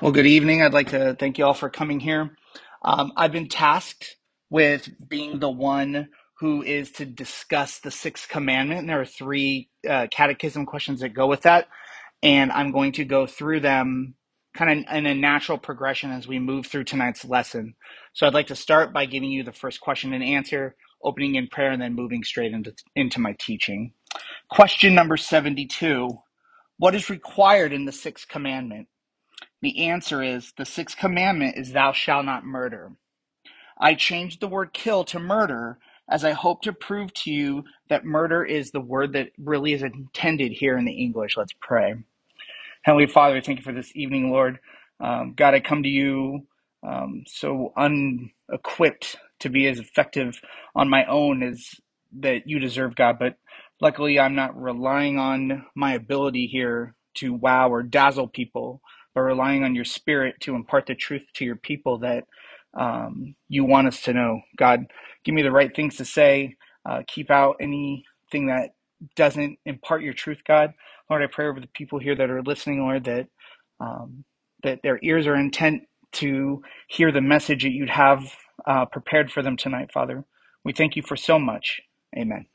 Well, good evening. I'd like to thank you all for coming here. Um, I've been tasked with being the one who is to discuss the sixth commandment. And there are three uh, catechism questions that go with that. And I'm going to go through them kind of in a natural progression as we move through tonight's lesson. So I'd like to start by giving you the first question and answer, opening in prayer, and then moving straight into, into my teaching. Question number 72 What is required in the sixth commandment? The answer is the sixth commandment is thou shalt not murder. I changed the word kill to murder as I hope to prove to you that murder is the word that really is intended here in the English. Let's pray. Heavenly Father, thank you for this evening, Lord. Um, God, I come to you um, so unequipped to be as effective on my own as that you deserve, God. But luckily, I'm not relying on my ability here to wow or dazzle people, but relying on your spirit to impart the truth to your people that um, you want us to know. God, give me the right things to say. Uh, keep out anything that doesn't impart your truth, God Lord, I pray over the people here that are listening, Lord, that um, that their ears are intent to hear the message that you'd have uh, prepared for them tonight, Father. We thank you for so much. Amen.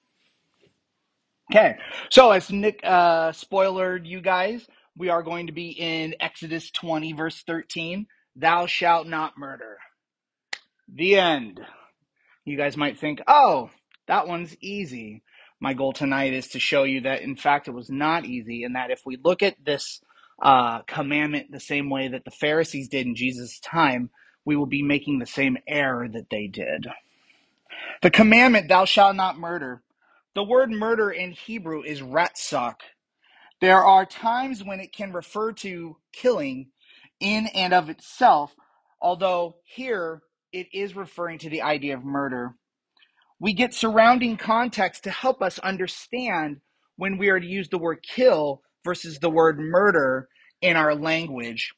Okay, so as Nick uh, you guys, we are going to be in Exodus 20, verse 13. Thou shalt not murder. The end. You guys might think, oh, that one's easy. My goal tonight is to show you that, in fact, it was not easy, and that if we look at this uh, commandment the same way that the Pharisees did in Jesus' time, we will be making the same error that they did. The commandment, thou shalt not murder. The word murder in Hebrew is ratzak. There are times when it can refer to killing in and of itself, although here it is referring to the idea of murder. We get surrounding context to help us understand when we are to use the word kill versus the word murder in our language.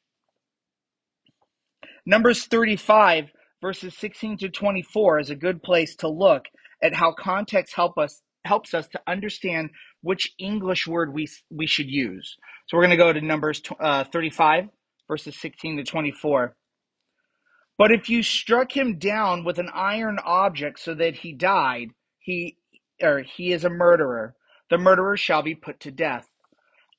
Numbers 35, verses 16 to 24 is a good place to look at how context help us helps us to understand which English word we we should use. So we're going to go to Numbers uh, 35, verses 16 to 24. But if you struck him down with an iron object so that he died, he or he is a murderer. The murderer shall be put to death.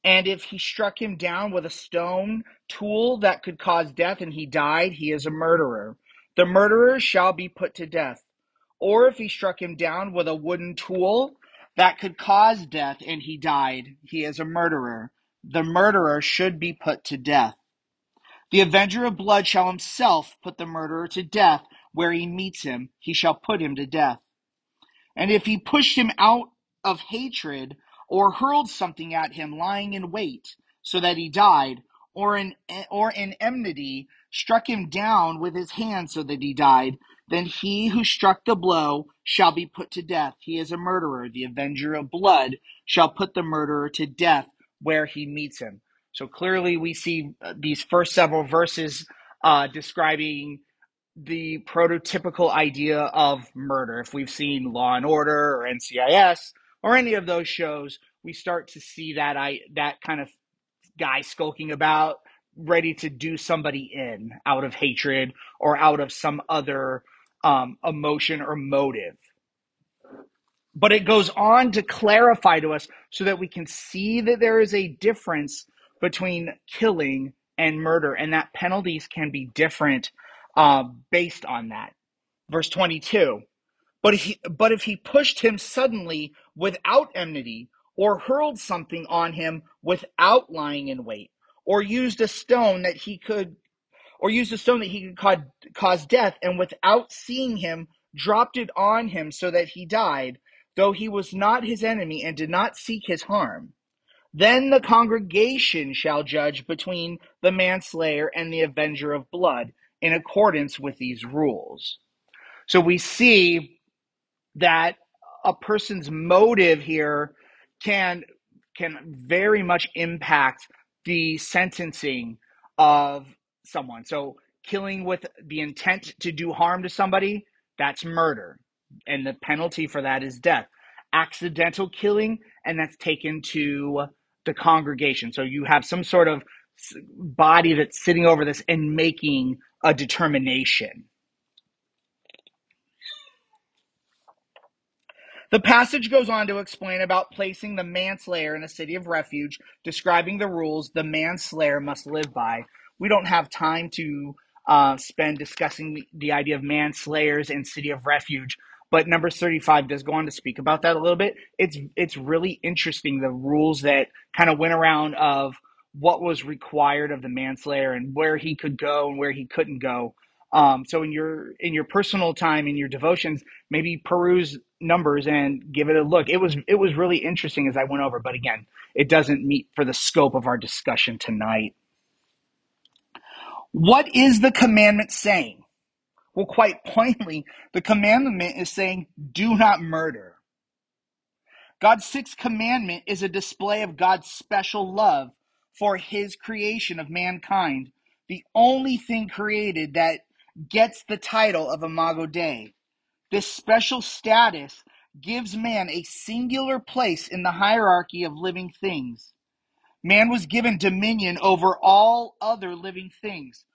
And if he struck him down with a stone tool that could cause death and he died, he is a murderer. The murderer shall be put to death. Or if he struck him down with a wooden tool that could cause death and he died, he is a murderer. The murderer should be put to death. The avenger of blood shall himself put the murderer to death where he meets him, he shall put him to death. And if he pushed him out of hatred, or hurled something at him lying in wait, so that he died, or in or in enmity struck him down with his hand so that he died, then he who struck the blow shall be put to death. He is a murderer. The avenger of blood shall put the murderer to death where he meets him. So clearly, we see uh, these first several verses uh, describing the prototypical idea of murder. If we've seen Law and Order or NCIS or any of those shows, we start to see that I that kind of guy skulking about, ready to do somebody in out of hatred or out of some other um, emotion or motive. But it goes on to clarify to us so that we can see that there is a difference between killing and murder, and that penalties can be different uh, based on that. Verse 22 but if, he, but if he pushed him suddenly without enmity, or hurled something on him without lying in wait, or used a stone that he could or used a stone that he could cause, death, and without seeing him, dropped it on him so that he died, though he was not his enemy and did not seek his harm. Then the congregation shall judge between the manslayer and the avenger of blood in accordance with these rules. So we see that a person's motive here can can very much impact the sentencing of someone. So killing with the intent to do harm to somebody, that's murder. And the penalty for that is death. Accidental killing, and that's taken to the congregation. So you have some sort of body that's sitting over this and making a determination. The passage goes on to explain about placing the manslayer in a city of refuge, describing the rules the manslayer must live by. We don't have time to uh, spend discussing the, idea of manslayers and city of refuge, but Numbers 35 does go on to speak about that a little bit. It's it's really interesting the rules that kind of went around of what was required of the manslayer and where he could go and where he couldn't go. Um, so in your in your personal time in your devotions, maybe peruse numbers and give it a look. It was it was really interesting as I went over, but again, it doesn't meet for the scope of our discussion tonight. What is the commandment saying? Well, quite plainly, the commandment is saying, "Do not murder." God's sixth commandment is a display of God's special love for his creation of mankind, the only thing created that gets the title of Imago Dei. This special status gives man a singular place in the hierarchy of living things. Man was given dominion over all other living things.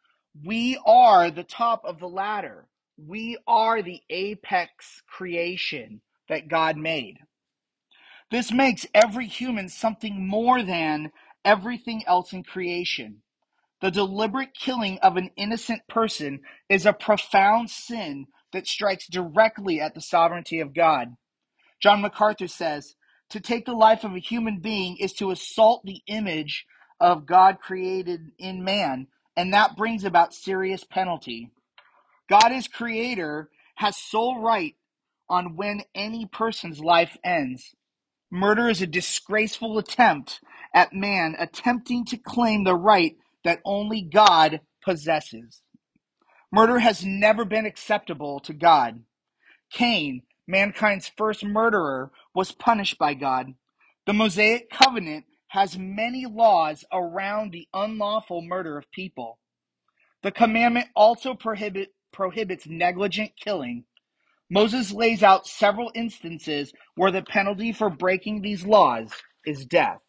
We are the top of the ladder. We are the apex creation that God made. This makes every human something more than everything else in creation. The deliberate killing of an innocent person is a profound sin that strikes directly at the sovereignty of God. John MacArthur says, to take the life of a human being is to assault the image of God created in man, and that brings about serious penalty. God as creator has sole right on when any person's life ends. Murder is a disgraceful attempt at man attempting to claim the right that only God possesses. Murder has never been acceptable to God. Cain, mankind's first murderer, was punished by God. The Mosaic covenant has many laws around the unlawful murder of people. The commandment also prohibit, prohibits negligent killing. Moses lays out several instances where the penalty for breaking these laws is death.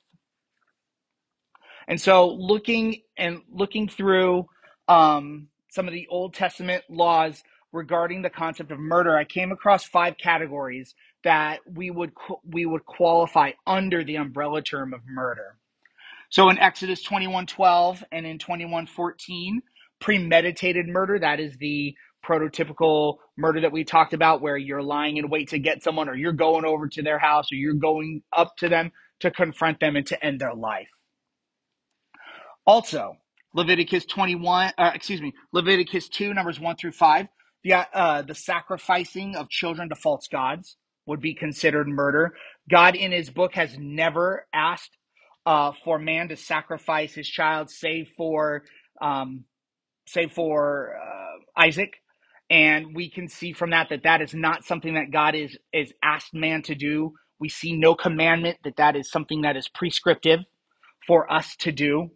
And so looking and looking through um, some of the Old Testament laws regarding the concept of murder, I came across five categories that we would we would qualify under the umbrella term of murder. So in Exodus 21:12 and in 21:14, premeditated murder, that is the prototypical murder that we talked about where you're lying in wait to get someone or you're going over to their house or you're going up to them to confront them and to end their life. Also, Leviticus 21, uh, excuse me, Leviticus 2, numbers 1 through 5, the, uh, the sacrificing of children to false gods would be considered murder. God in his book has never asked uh, for man to sacrifice his child, save for, um, save for uh, Isaac. And we can see from that that that is not something that God is, is asked man to do. We see no commandment that that is something that is prescriptive for us to do.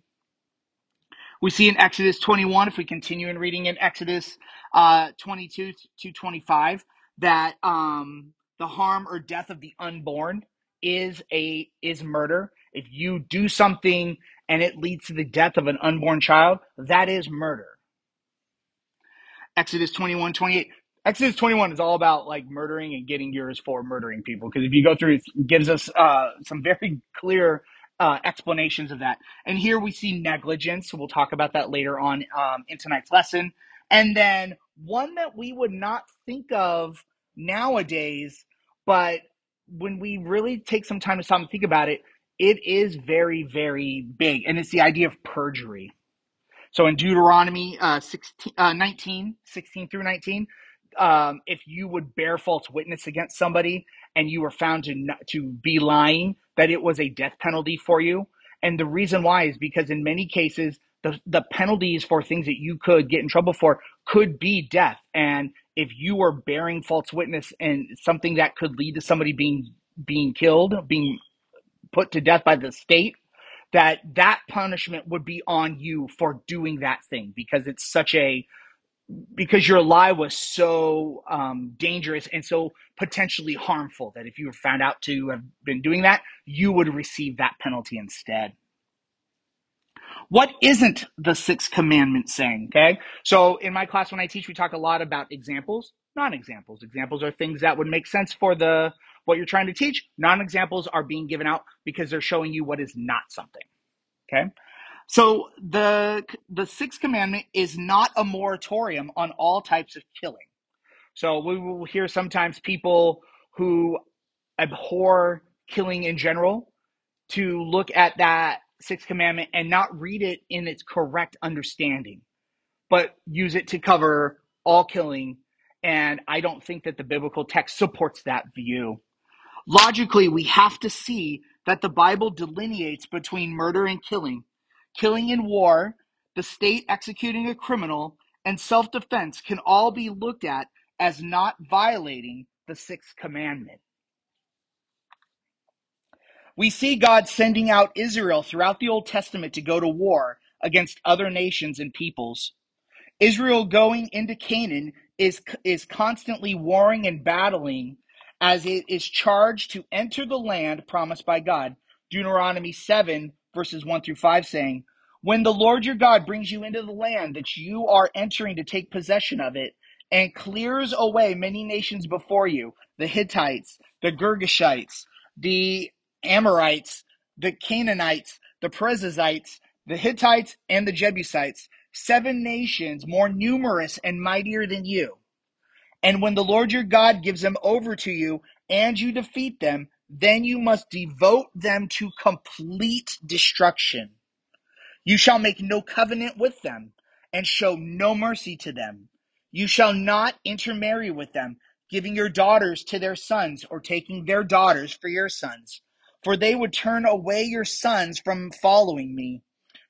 We see in Exodus 21, if we continue in reading in Exodus uh, 22 to 25, that um, the harm or death of the unborn is a is murder. If you do something and it leads to the death of an unborn child, that is murder. Exodus 21, 28. Exodus 21 is all about like murdering and getting yours for murdering people. Because if you go through, it gives us uh, some very clear uh, explanations of that. And here we see negligence. We'll talk about that later on um, in tonight's lesson. And then one that we would not think of nowadays, but when we really take some time to stop and think about it, it is very, very big. And it's the idea of perjury. So in Deuteronomy uh, 16, uh, 19, 16 through 19, um, if you would bear false witness against somebody and you were found to to be lying, that it was a death penalty for you. And the reason why is because in many cases, the, the penalties for things that you could get in trouble for could be death. And if you were bearing false witness and something that could lead to somebody being being killed, being put to death by the state, that that punishment would be on you for doing that thing because it's such a because your lie was so um, dangerous and so potentially harmful that if you were found out to have been doing that, you would receive that penalty instead. What isn't the sixth commandment saying? Okay. So in my class, when I teach, we talk a lot about examples, non examples. Are things that would make sense for the what you're trying to teach. Non examples are being given out because they're showing you what is not something. Okay. So the the sixth commandment is not a moratorium on all types of killing. So we will hear sometimes people who abhor killing in general to look at that sixth commandment and not read it in its correct understanding, but use it to cover all killing. And I don't think that the biblical text supports that view. Logically, we have to see that the Bible delineates between murder and killing. Killing in war, the state executing a criminal, and self defense can all be looked at as not violating the sixth commandment. We see God sending out Israel throughout the Old Testament to go to war against other nations and peoples. Israel going into Canaan is, is constantly warring and battling as it is charged to enter the land promised by God. Deuteronomy 7, verses 1 through 5, saying, When the Lord your God brings you into the land that you are entering to take possession of it, and clears away many nations before you the Hittites, the Girgashites, the Amorites, the Canaanites, the Perizzites, the Hittites, and the Jebusites seven nations more numerous and mightier than you. And when the Lord your God gives them over to you and you defeat them, then you must devote them to complete destruction. You shall make no covenant with them and show no mercy to them. You shall not intermarry with them, giving your daughters to their sons or taking their daughters for your sons. For they would turn away your sons from following me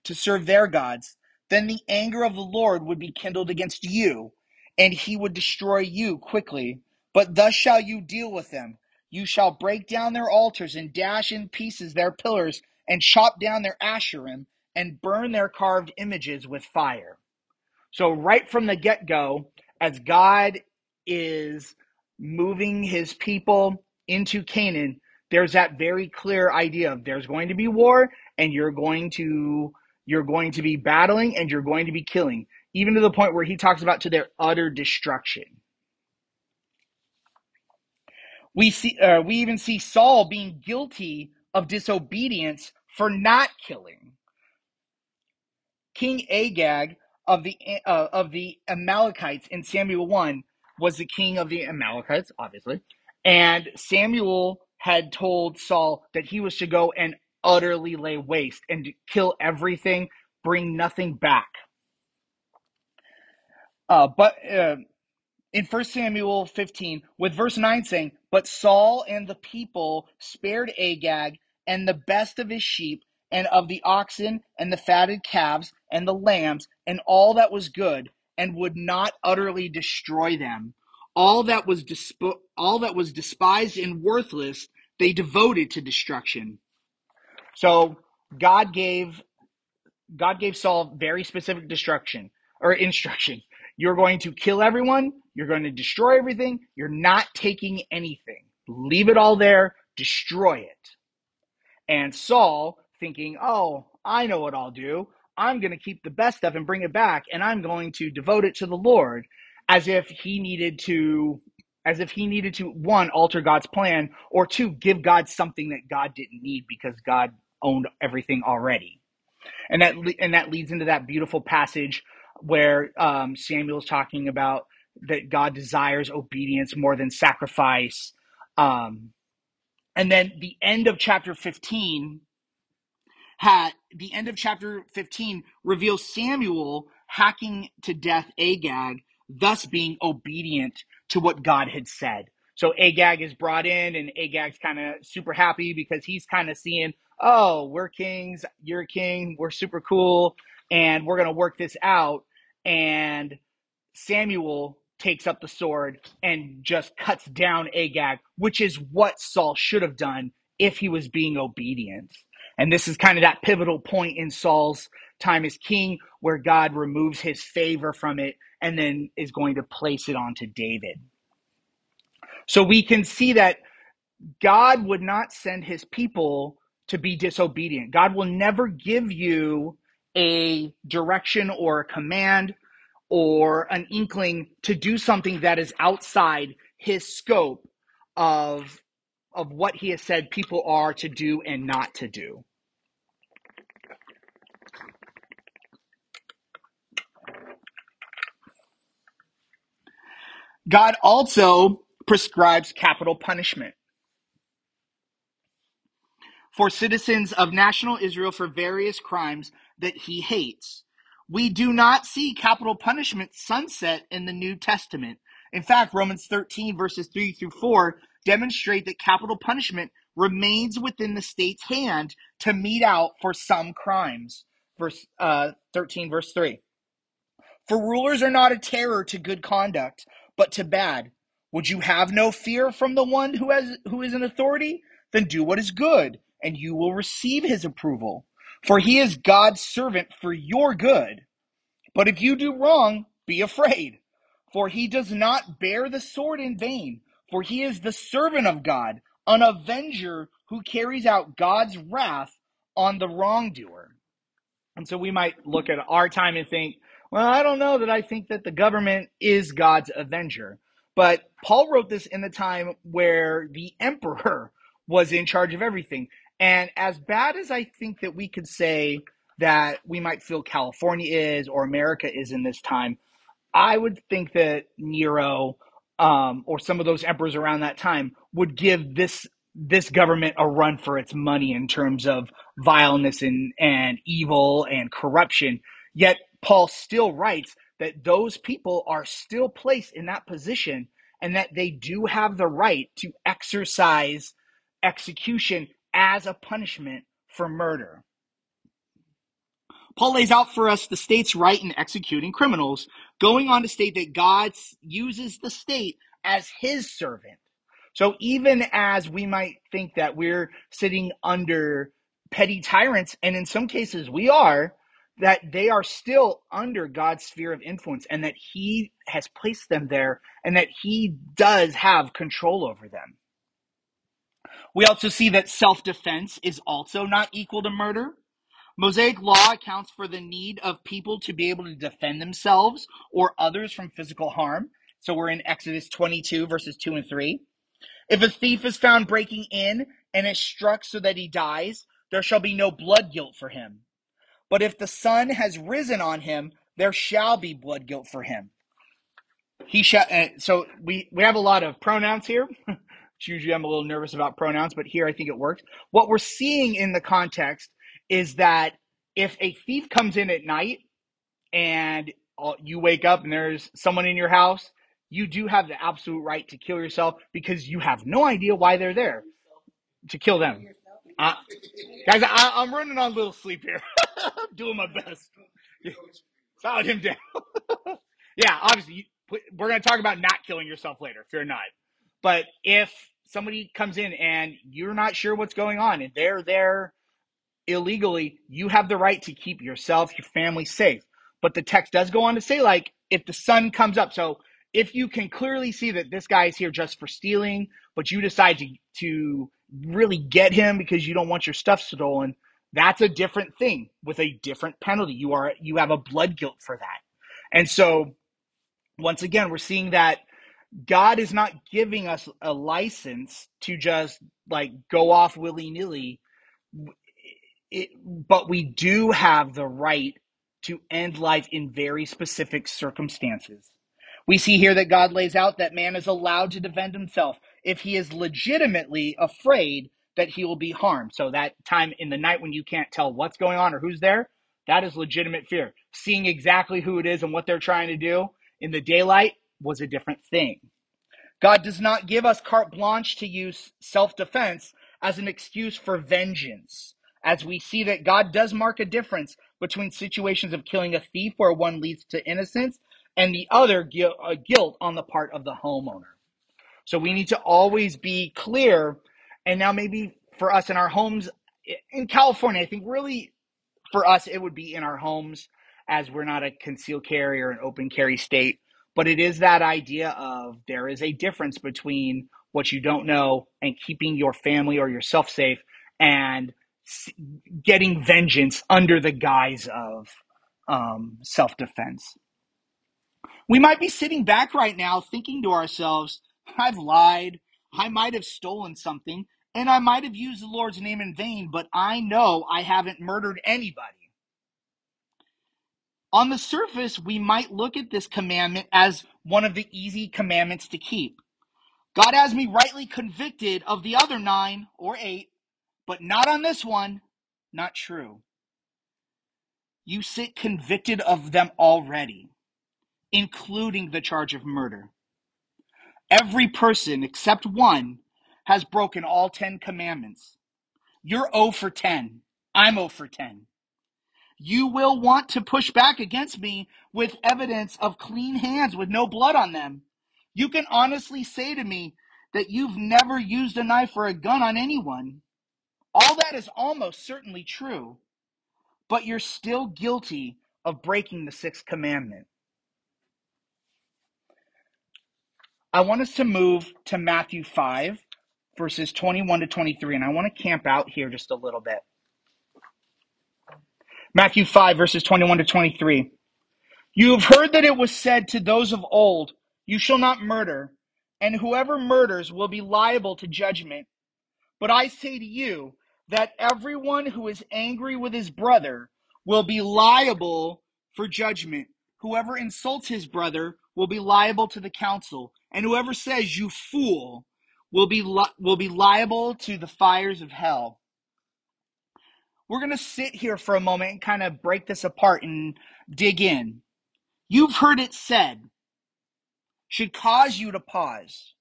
to serve their gods. Then the anger of the Lord would be kindled against you, and he would destroy you quickly. But thus shall you deal with them. You shall break down their altars and dash in pieces their pillars and chop down their asherim and burn their carved images with fire. So, right from the get go, as God is moving his people into Canaan, there's that very clear idea of there's going to be war and you're going to you're going to be battling and you're going to be killing even to the point where he talks about to their utter destruction we see uh, we even see Saul being guilty of disobedience for not killing. King Agag of the uh, of the Amalekites in Samuel 1 was the king of the Amalekites obviously. And Samuel had told Saul that he was to go and utterly lay waste and kill everything bring nothing back. Uh, but uh, in First Samuel 15, with verse 9 saying, But Saul and the people spared Agag and the best of his sheep, and of the oxen, and the fatted calves, and the lambs, and all that was good, and would not utterly destroy them. All that was disp- all that was despised and worthless, they devoted to destruction. So God gave God gave Saul very specific destruction or instruction. You're going to kill everyone. You're going to destroy everything. You're not taking anything. Leave it all there. Destroy it. And Saul thinking, oh, I know what I'll do. I'm going to keep the best stuff and bring it back and I'm going to devote it to the Lord as if he needed to as if he needed to one alter God's plan or two give God something that God didn't need because God owned everything already and that and that leads into that beautiful passage where um, Samuel's talking about that God desires obedience more than sacrifice. Um, and then the end of chapter 15 had the end of chapter 15 reveals Samuel hacking to death Agag, thus being obedient to what God had said. So Agag is brought in, and Agag's kind of super happy because he's kind of seeing, oh, we're kings, you're a king, we're super cool, and we're going to work this out. And Samuel takes up the sword and just cuts down Agag, which is what Saul should have done if he was being obedient. And this is kind of that pivotal point in Saul's time as king where God removes his favor from it and then is going to place it onto David. So we can see that God would not send his people to be disobedient. God will never give you a direction or a command or an inkling to do something that is outside his scope of of what he has said people are to do and not to do. God also prescribes capital punishment for citizens of national Israel for various crimes that he hates. We do not see capital punishment sunset in the New Testament. In fact, Romans 13, verses 3 through 4 demonstrate that capital punishment remains within the state's hand to mete out for some crimes. Verse uh, 13, verse 3. For rulers are not a terror to good conduct, but to bad. Would you have no fear from the one who has who is in authority? Then do what is good, and you will receive his approval. For he is God's servant for your good. But if you do wrong, be afraid, for he does not bear the sword in vain, for he is the servant of God, an avenger who carries out God's wrath on the wrongdoer. And so we might look at our time and think, well, I don't know that I think that the government is God's avenger. But Paul wrote this in the time where the emperor was in charge of everything. And as bad as I think that we could say that we might feel California is or America is in this time, I would think that Nero um, or some of those emperors around that time would give this this government a run for its money in terms of vileness and, and evil and corruption. Yet Paul still writes that those people are still placed in that position and that they do have the right to exercise execution as a punishment for murder. Paul lays out for us the state's right in executing criminals, going on to state that God uses the state as his servant. So even as we might think that we're sitting under petty tyrants, and in some cases we are, that they are still under God's sphere of influence and that he has placed them there and that he does have control over them. We also see that self defense is also not equal to murder. Mosaic law accounts for the need of people to be able to defend themselves or others from physical harm. So we're in Exodus 22, verses 2 and 3. If a thief is found breaking in and is struck so that he dies, there shall be no blood guilt for him. But if the sun has risen on him, there shall be blood guilt for him. He shall. Uh, so we we have a lot of pronouns here. Usually I'm a little nervous about pronouns, but here I think it worked. What we're seeing in the context is that if a thief comes in at night and you wake up and there's someone in your house, you do have the absolute right to kill yourself because you have no idea why they're there to kill them. Uh, guys, I, I'm running on a little sleep here. I'm doing my best. Solid him down. yeah, obviously, you, we're going to talk about not killing yourself later. Fear not. But if somebody comes in and you're not sure what's going on and they're there illegally, you have the right to keep yourself, your family safe. But the text does go on to say, like, if the sun comes up, so if you can clearly see that this guy is here just for stealing, but you decide to to really get him because you don't want your stuff stolen, that's a different thing with a different penalty. You are you have a blood guilt for that. And so once again, we're seeing that God is not giving us a license to just like go off willy nilly but we do have the right to end life in very specific circumstances. We see here that God lays out that man is allowed to defend himself if he is legitimately afraid that he will be harmed. So, that time in the night when you can't tell what's going on or who's there, that is legitimate fear. Seeing exactly who it is and what they're trying to do in the daylight was a different thing. God does not give us carte blanche to use self defense as an excuse for vengeance as we see that God does mark a difference between situations of killing a thief where one leads to innocence and the other uh, guilt on the part of the homeowner. So we need to always be clear. And now, maybe for us in our homes in California, I think really for us, it would be in our homes as we're not a concealed carry or an open carry state. But it is that idea of there is a difference between what you don't know and keeping your family or yourself safe and getting vengeance under the guise of um, self defense. We might be sitting back right now thinking to ourselves, I've lied, I might have stolen something, and I might have used the Lord's name in vain, but I know I haven't murdered anybody. On the surface, we might look at this commandment as one of the easy commandments to keep. God has me rightly convicted of the other nine or eight, but not on this one. Not true. You sit convicted of them already, including the charge of murder. Every person except one has broken all 10 commandments. You're 0 for 10. I'm 0 for 10. You will want to push back against me with evidence of clean hands with no blood on them. You can honestly say to me that you've never used a knife or a gun on anyone. All that is almost certainly true, but you're still guilty of breaking the sixth commandment. I want us to move to Matthew 5, verses 21 to 23, and I want to camp out here just a little bit. Matthew 5, verses 21 to 23. You have heard that it was said to those of old, You shall not murder, and whoever murders will be liable to judgment. But I say to you that everyone who is angry with his brother will be liable for judgment. Whoever insults his brother will be liable to the council, and whoever says, You fool, will be, li- will be liable to the fires of hell. We're going to sit here for a moment and kind of break this apart and dig in. You've heard it said, should cause you to pause.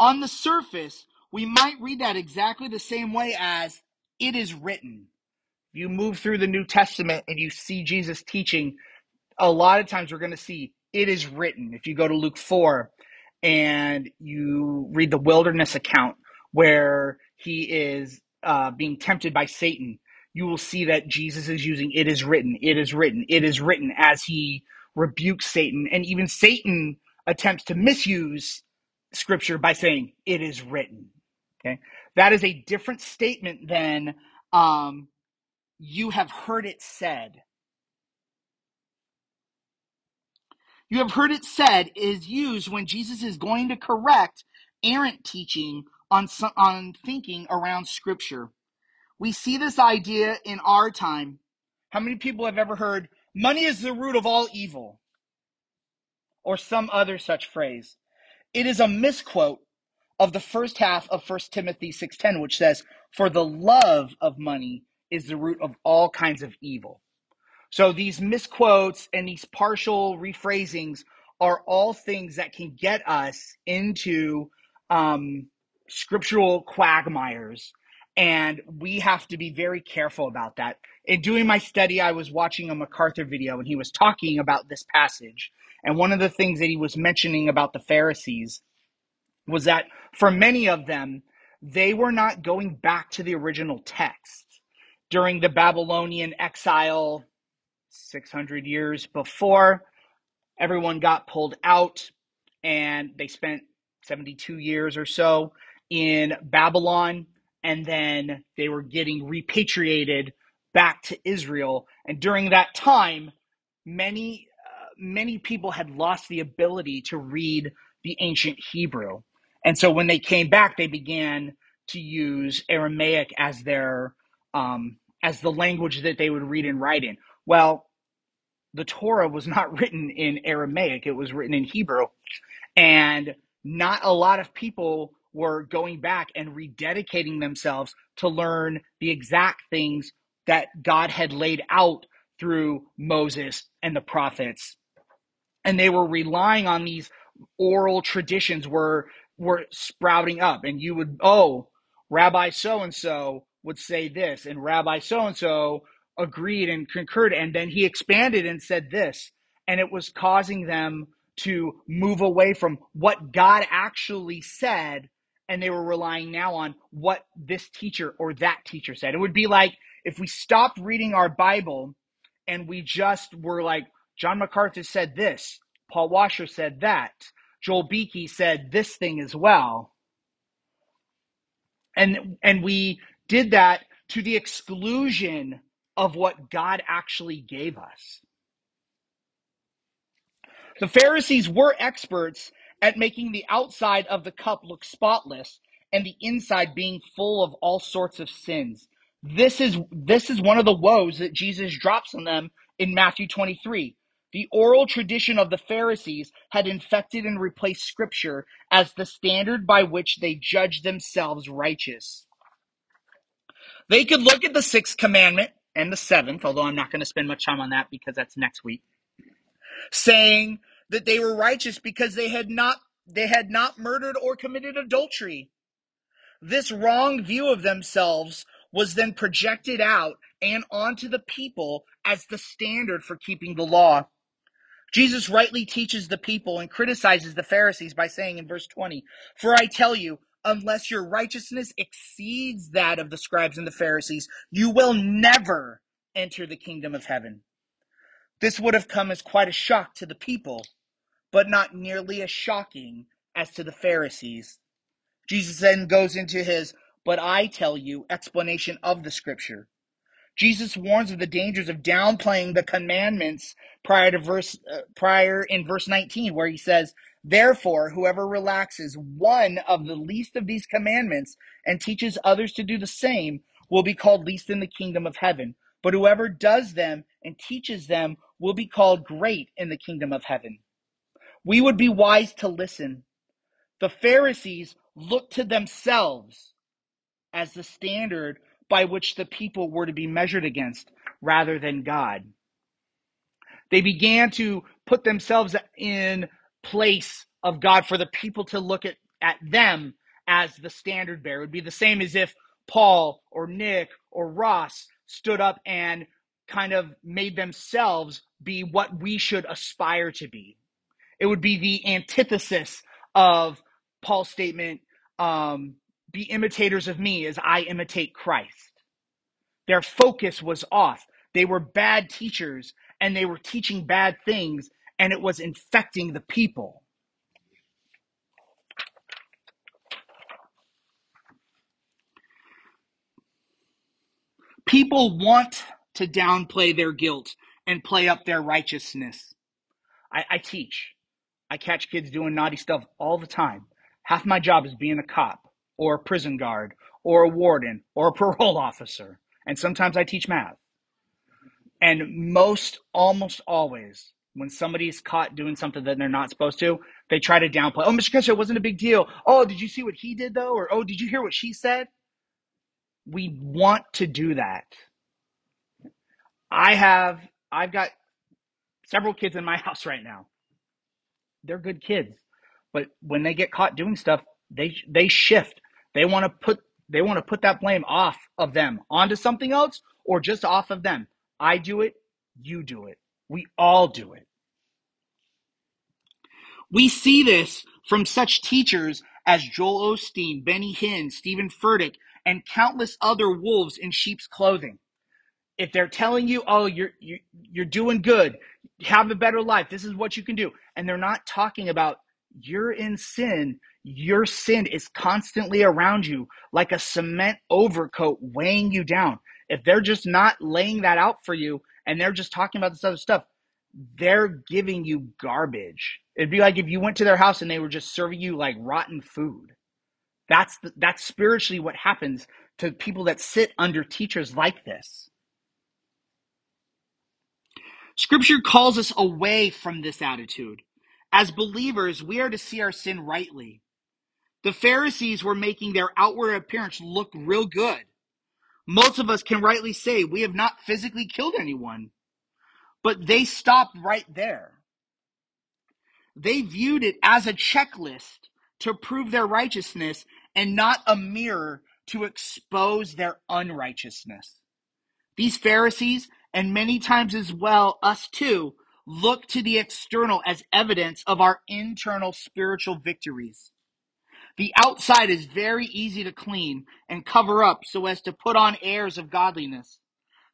On the surface, we might read that exactly the same way as it is written. You move through the New Testament and you see Jesus teaching, a lot of times we're going to see it is written. If you go to Luke 4 and you read the wilderness account where he is uh, being tempted by Satan, you will see that Jesus is using it is written, it is written, it is written as he rebukes Satan. And even Satan attempts to misuse scripture by saying it is written. Okay. That is a different statement than um, you have heard it said. You have heard it said is used when Jesus is going to correct errant teaching on, on thinking around scripture. We see this idea in our time. How many people have ever heard, money is the root of all evil? Or some other such phrase. It is a misquote of the first half of 1 Timothy 6:10 which says for the love of money is the root of all kinds of evil. So these misquotes and these partial rephrasings are all things that can get us into um, scriptural quagmires. And we have to be very careful about that. In doing my study, I was watching a MacArthur video and he was talking about this passage. And one of the things that he was mentioning about the Pharisees was that for many of them, they were not going back to the original text. During the Babylonian exile, 600 years before, everyone got pulled out and they spent 72 years or so in Babylon. And then they were getting repatriated back to Israel. And during that time, many, uh, many people had lost the ability to read the ancient Hebrew. And so when they came back, they began to use Aramaic as their um, as the language that they would read and write in. Well, the Torah was not written in Aramaic; it was written in Hebrew, and not a lot of people were going back and rededicating themselves to learn the exact things that God had laid out through Moses and the prophets. And they were relying on these oral traditions were were sprouting up. And you would oh rabbi so and so would say this and rabbi so and so agreed and concurred and then he expanded and said this and it was causing them to move away from what God actually said and they were relying now on what this teacher or that teacher said it would be like if we stopped reading our bible and we just were like John MacArthur said this. Paul Washer said that. Joel Beeke said this thing as well. And and we did that to the exclusion of what God actually gave us. The Pharisees were experts at making the outside of the cup look spotless and the inside being full of all sorts of sins. This is this is one of the woes that Jesus drops on them in Matthew 23. The oral tradition of the Pharisees had infected and replaced scripture as the standard by which they judged themselves righteous. They could look at the sixth commandment and the seventh, although I'm not going to spend much time on that because that's next week saying that they were righteous because they had not they had not murdered or committed adultery. This wrong view of themselves was then projected out and onto the people as the standard for keeping the law. Jesus rightly teaches the people and criticizes the Pharisees by saying in verse 20, For I tell you, unless your righteousness exceeds that of the scribes and the Pharisees, you will never enter the kingdom of heaven. This would have come as quite a shock to the people, but not nearly as shocking as to the Pharisees. Jesus then goes into his, but I tell you, explanation of the scripture. Jesus warns of the dangers of downplaying the commandments prior to verse uh, prior in verse 19 where he says, "Therefore whoever relaxes one of the least of these commandments and teaches others to do the same will be called least in the kingdom of heaven, but whoever does them and teaches them will be called great in the kingdom of heaven." We would be wise to listen. The Pharisees looked to themselves as the standard by which the people were to be measured against rather than God. They began to put themselves in place of God for the people to look at, at them as the standard bearer. It would be the same as if Paul or Nick or Ross stood up and kind of made themselves be what we should aspire to be. It would be the antithesis of Paul's statement, um, be imitators of me as I imitate Christ. Their focus was off. They were bad teachers and they were teaching bad things and it was infecting the people. People want to downplay their guilt and play up their righteousness. I, I teach. I catch kids doing naughty stuff all the time. Half my job is being a cop or a prison guard or a warden or a parole officer. And sometimes I teach math. And most, almost always, when somebody's caught doing something that they're not supposed to, they try to downplay. Oh, Mr. Kessler, it wasn't a big deal. Oh, did you see what he did though? Or, oh, did you hear what she said? We want to do that. I have, I've got several kids in my house right now. They're good kids. But when they get caught doing stuff, they, they shift. They want to put, they want to put that blame off of them onto something else or just off of them. I do it. You do it. We all do it. We see this from such teachers as Joel Osteen, Benny Hinn, Steven Furtick, and countless other wolves in sheep's clothing. If they're telling you, "Oh, you're you're, you're doing good, have a better life. This is what you can do," and they're not talking about you're in sin, your sin is constantly around you like a cement overcoat weighing you down. If they're just not laying that out for you and they're just talking about this other stuff, they're giving you garbage. It'd be like if you went to their house and they were just serving you like rotten food. That's the, that's spiritually what happens to people that sit under teachers like this. Scripture calls us away from this attitude. As believers, we are to see our sin rightly. The Pharisees were making their outward appearance look real good. Most of us can rightly say we have not physically killed anyone, but they stopped right there. They viewed it as a checklist to prove their righteousness and not a mirror to expose their unrighteousness. These Pharisees, and many times as well us too, look to the external as evidence of our internal spiritual victories. The outside is very easy to clean and cover up so as to put on airs of godliness.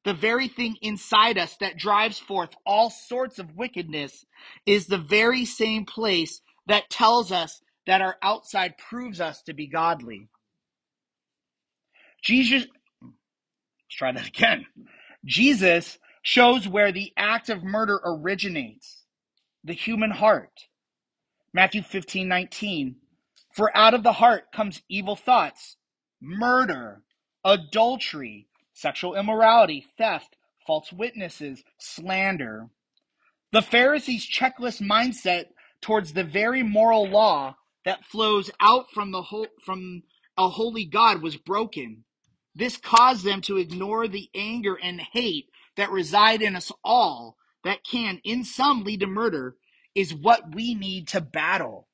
The very thing inside us that drives forth all sorts of wickedness is the very same place that tells us that our outside proves us to be godly. Jesus, Let's try that again. Jesus shows where the act of murder originates the human heart. Matthew 15 19. For out of the heart comes evil thoughts, murder, adultery, sexual immorality, theft, false witnesses, slander. The Pharisees' checklist mindset towards the very moral law that flows out from the whole, from a holy God was broken. This caused them to ignore the anger and hate that reside in us all that can, in some, lead to murder, is what we need to battle.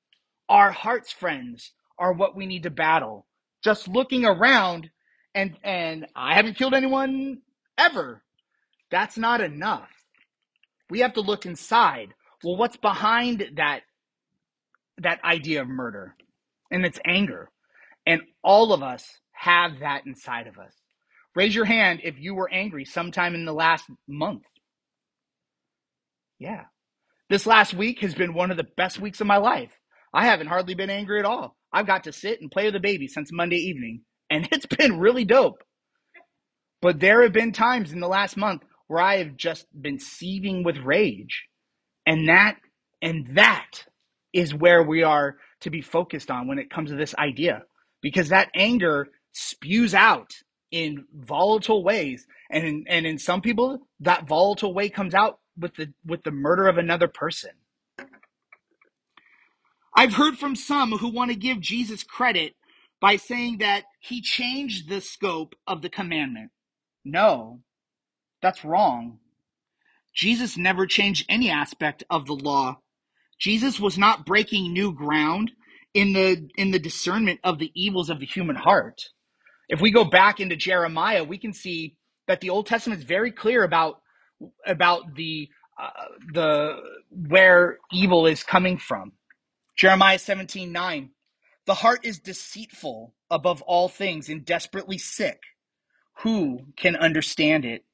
Our hearts, friends, are what we need to battle. Just looking around and and I haven't killed anyone ever. That's not enough. We have to look inside. Well, what's behind that that idea of murder? And it's anger. And all of us have that inside of us. Raise your hand if you were angry sometime in the last month. Yeah. This last week has been one of the best weeks of my life. I haven't hardly been angry at all. I've got to sit and play with the baby since Monday evening, and it's been really dope. But there have been times in the last month where I have just been seething with rage. And that and that is where we are to be focused on when it comes to this idea. Because that anger spews out in volatile ways. And in, and in some people, that volatile way comes out with the with the murder of another person. I've heard from some who want to give Jesus credit by saying that he changed the scope of the commandment. No, that's wrong. Jesus never changed any aspect of the law. Jesus was not breaking new ground in the in the discernment of the evils of the human heart. If we go back into Jeremiah, we can see that the Old Testament is very clear about about the uh, the where evil is coming from. Jeremiah 17, 9. The heart is deceitful above all things and desperately sick. Who can understand it?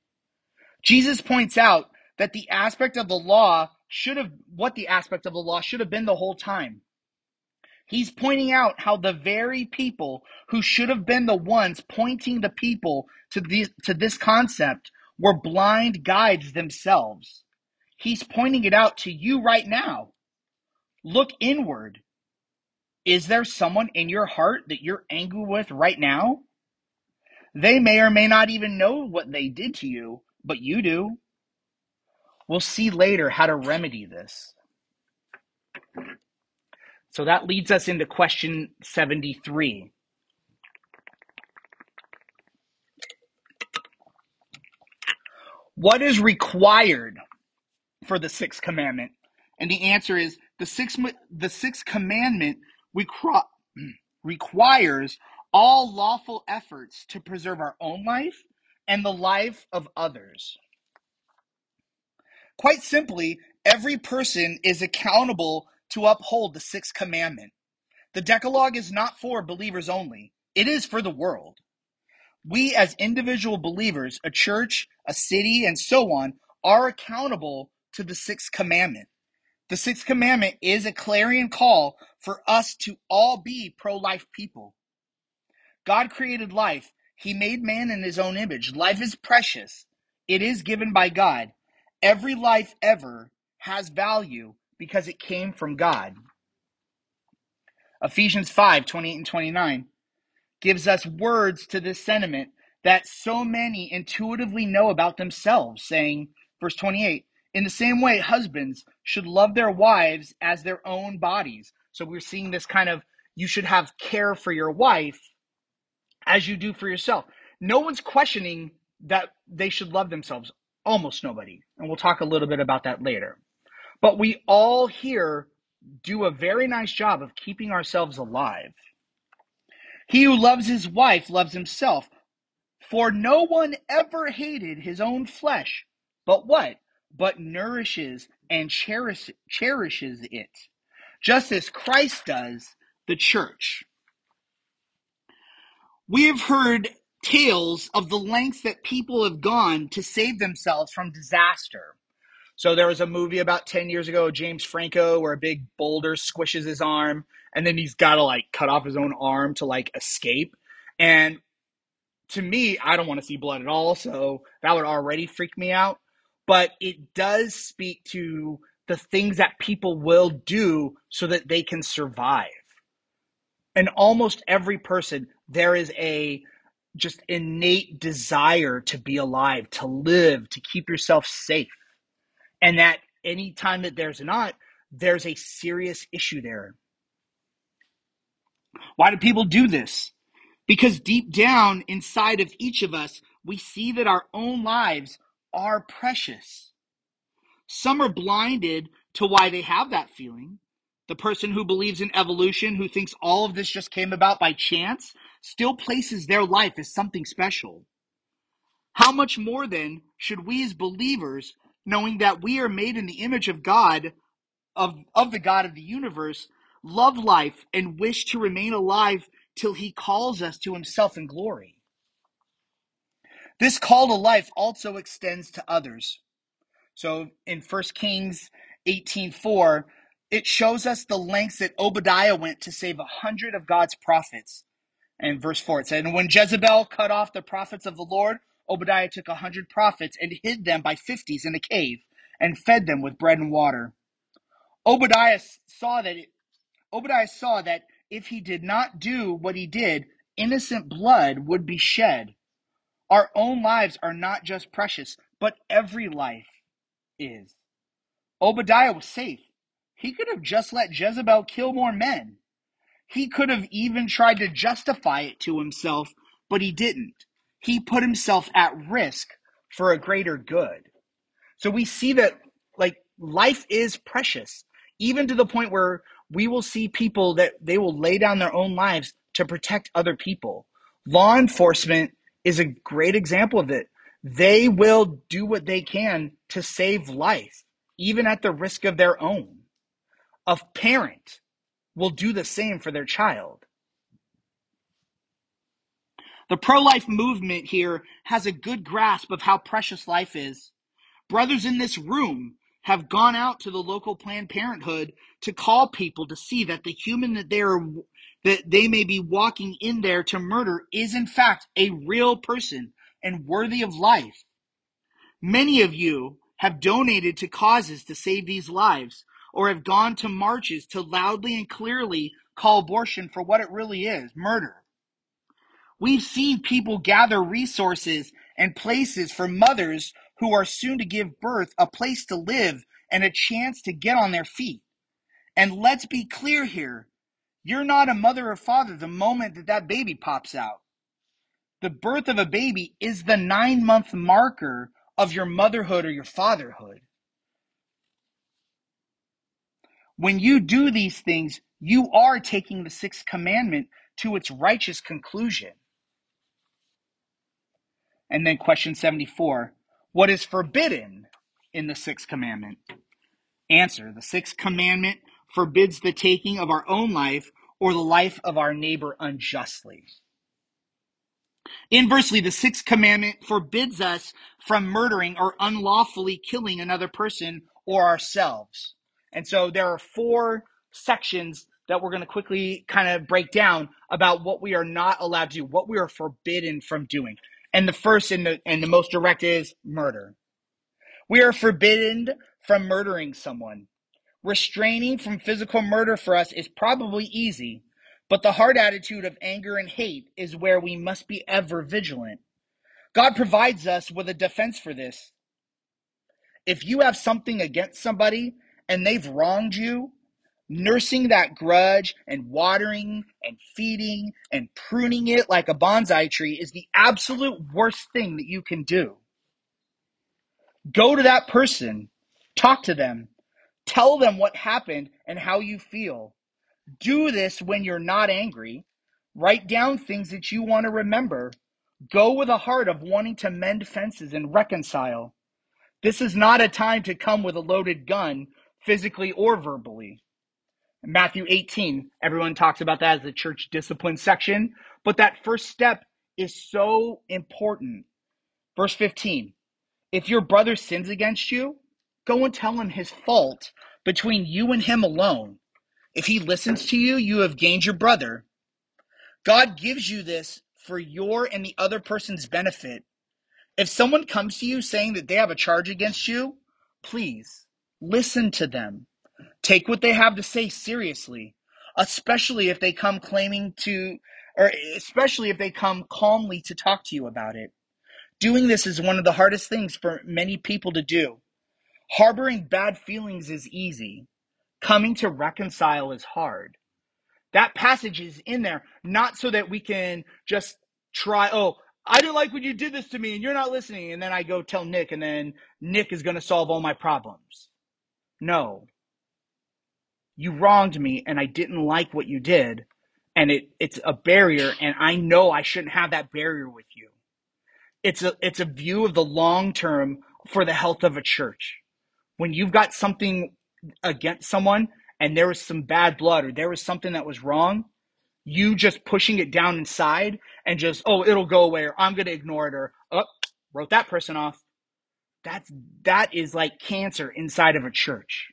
Jesus points out that the aspect of the law should have, what the aspect of the law should have been the whole time. He's pointing out how the very people who should have been the ones pointing the people to, the, to this concept were blind guides themselves. He's pointing it out to you right now. Look inward. Is there someone in your heart that you're angry with right now? They may or may not even know what they did to you, but you do. We'll see later how to remedy this. So that leads us into question 73. What is required for the sixth commandment? And the answer is the sixth, the sixth commandment requires all lawful efforts to preserve our own life and the life of others. Quite simply, every person is accountable to uphold the sixth commandment. The Decalogue is not for believers only, it is for the world. We, as individual believers, a church, a city, and so on, are accountable to the sixth commandment. The sixth commandment is a clarion call for us to all be pro life people. God created life. He made man in his own image. Life is precious. It is given by God. Every life ever has value because it came from God. Ephesians 5 28 and 29 gives us words to this sentiment that so many intuitively know about themselves, saying, verse 28, in the same way, husbands should love their wives as their own bodies. So we're seeing this kind of you should have care for your wife as you do for yourself. No one's questioning that they should love themselves. Almost nobody. And we'll talk a little bit about that later. But we all here do a very nice job of keeping ourselves alive. He who loves his wife loves himself. For no one ever hated his own flesh, but what? But nourishes and cherish, cherishes it, just as Christ does the church. We have heard tales of the lengths that people have gone to save themselves from disaster. So there was a movie about 10 years ago, James Franco, where a big boulder squishes his arm and then he's got to like cut off his own arm to like escape. And to me, I don't want to see blood at all, so that would already freak me out. But it does speak to the things that people will do so that they can survive. And almost every person, there is a just innate desire to be alive, to live, to keep yourself safe. And that anytime that there's not, there's a serious issue there. Why do people do this? Because deep down inside of each of us, we see that our own lives are precious. Some are blinded to why they have that feeling. The person who believes in evolution, who thinks all of this just came about by chance, still places their life as something special. How much more then should we as believers, knowing that we are made in the image of God, of, of the God of the universe, love life and wish to remain alive till he calls us to himself in glory? This call to life also extends to others. So in 1 Kings 18:4, it shows us the lengths that Obadiah went to save a hundred of God's prophets. And verse 4 it said, And when Jezebel cut off the prophets of the Lord, Obadiah took a hundred prophets and hid them by fifties in a cave and fed them with bread and water. Obadiah saw that it, Obadiah saw that if he did not do what he did, innocent blood would be shed. Our own lives are not just precious, but every life is. Obadiah was safe. He could have just let Jezebel kill more men. He could have even tried to justify it to himself, but he didn't. He put himself at risk for a greater good. So we see that like life is precious, even to the point where we will see people that they will lay down their own lives to protect other people. Law enforcement is a great example of it. They will do what they can to save life, even at the risk of their own. A parent will do the same for their child. The pro life movement here has a good grasp of how precious life is. Brothers in this room have gone out to the local Planned Parenthood to call people to see that the human that they are that they may be walking in there to murder is in fact a real person and worthy of life. Many of you have donated to causes to save these lives or have gone to marches to loudly and clearly call abortion for what it really is murder. We've seen people gather resources and places for mothers who are soon to give birth a place to live and a chance to get on their feet. And let's be clear here you're not a mother or father the moment that that baby pops out. The birth of a baby is the nine month marker of your motherhood or your fatherhood. When you do these things, you are taking the sixth commandment to its righteous conclusion. And then question 74 What is forbidden in the sixth commandment? Answer The sixth commandment forbids the taking of our own life or the life of our neighbor unjustly. Inversely, the sixth commandment forbids us from murdering or unlawfully killing another person or ourselves. And so there are four sections that we're going to quickly kind of break down about what we are not allowed to do, what we are forbidden from doing. And the first and the, and the most direct is murder. We are forbidden from murdering someone. Restraining from physical murder for us is probably easy, but the hard attitude of anger and hate is where we must be ever vigilant. God provides us with a defense for this. If you have something against somebody and they've wronged you, nursing that grudge and watering and feeding and pruning it like a bonsai tree is the absolute worst thing that you can do. Go to that person, talk to them, tell them what happened and how you feel. Do this when you're not angry. Write down things that you want to remember. Go with a heart of wanting to mend fences and reconcile. This is not a time to come with a loaded gun, physically or verbally. Matthew 18, everyone talks about that as the church discipline section, but that first step is so important. Verse 15 If your brother sins against you, go and tell him his fault between you and him alone. If he listens to you, you have gained your brother. God gives you this for your and the other person's benefit. If someone comes to you saying that they have a charge against you, please listen to them. Take what they have to say seriously, especially if they come claiming to, or especially if they come calmly to talk to you about it. Doing this is one of the hardest things for many people to do. Harboring bad feelings is easy. Coming to reconcile is hard. That passage is in there not so that we can just try, oh, I didn't like when you did this to me and you're not listening. And then I go tell Nick and then Nick is going to solve all my problems. No. You wronged me and I didn't like what you did. And it, it's a barrier and I know I shouldn't have that barrier with you. It's a, it's a view of the long term for the health of a church. When you've got something against someone and there was some bad blood or there was something that was wrong, you just pushing it down inside and just, oh, it'll go away or I'm going to ignore it or, oh, wrote that person off. That's, that is like cancer inside of a church.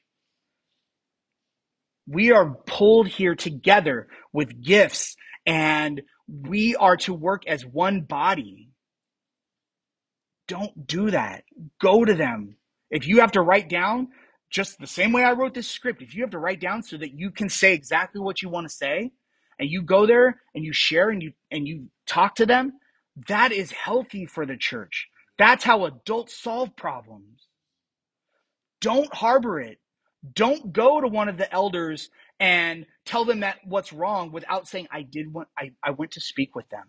We are pulled here together with gifts and we are to work as one body. Don't do that. Go to them. If you have to write down, just the same way I wrote this script, if you have to write down so that you can say exactly what you want to say, and you go there and you share and you and you talk to them, that is healthy for the church. That's how adults solve problems. Don't harbor it. Don't go to one of the elders and tell them that what's wrong without saying I did want I, I went to speak with them.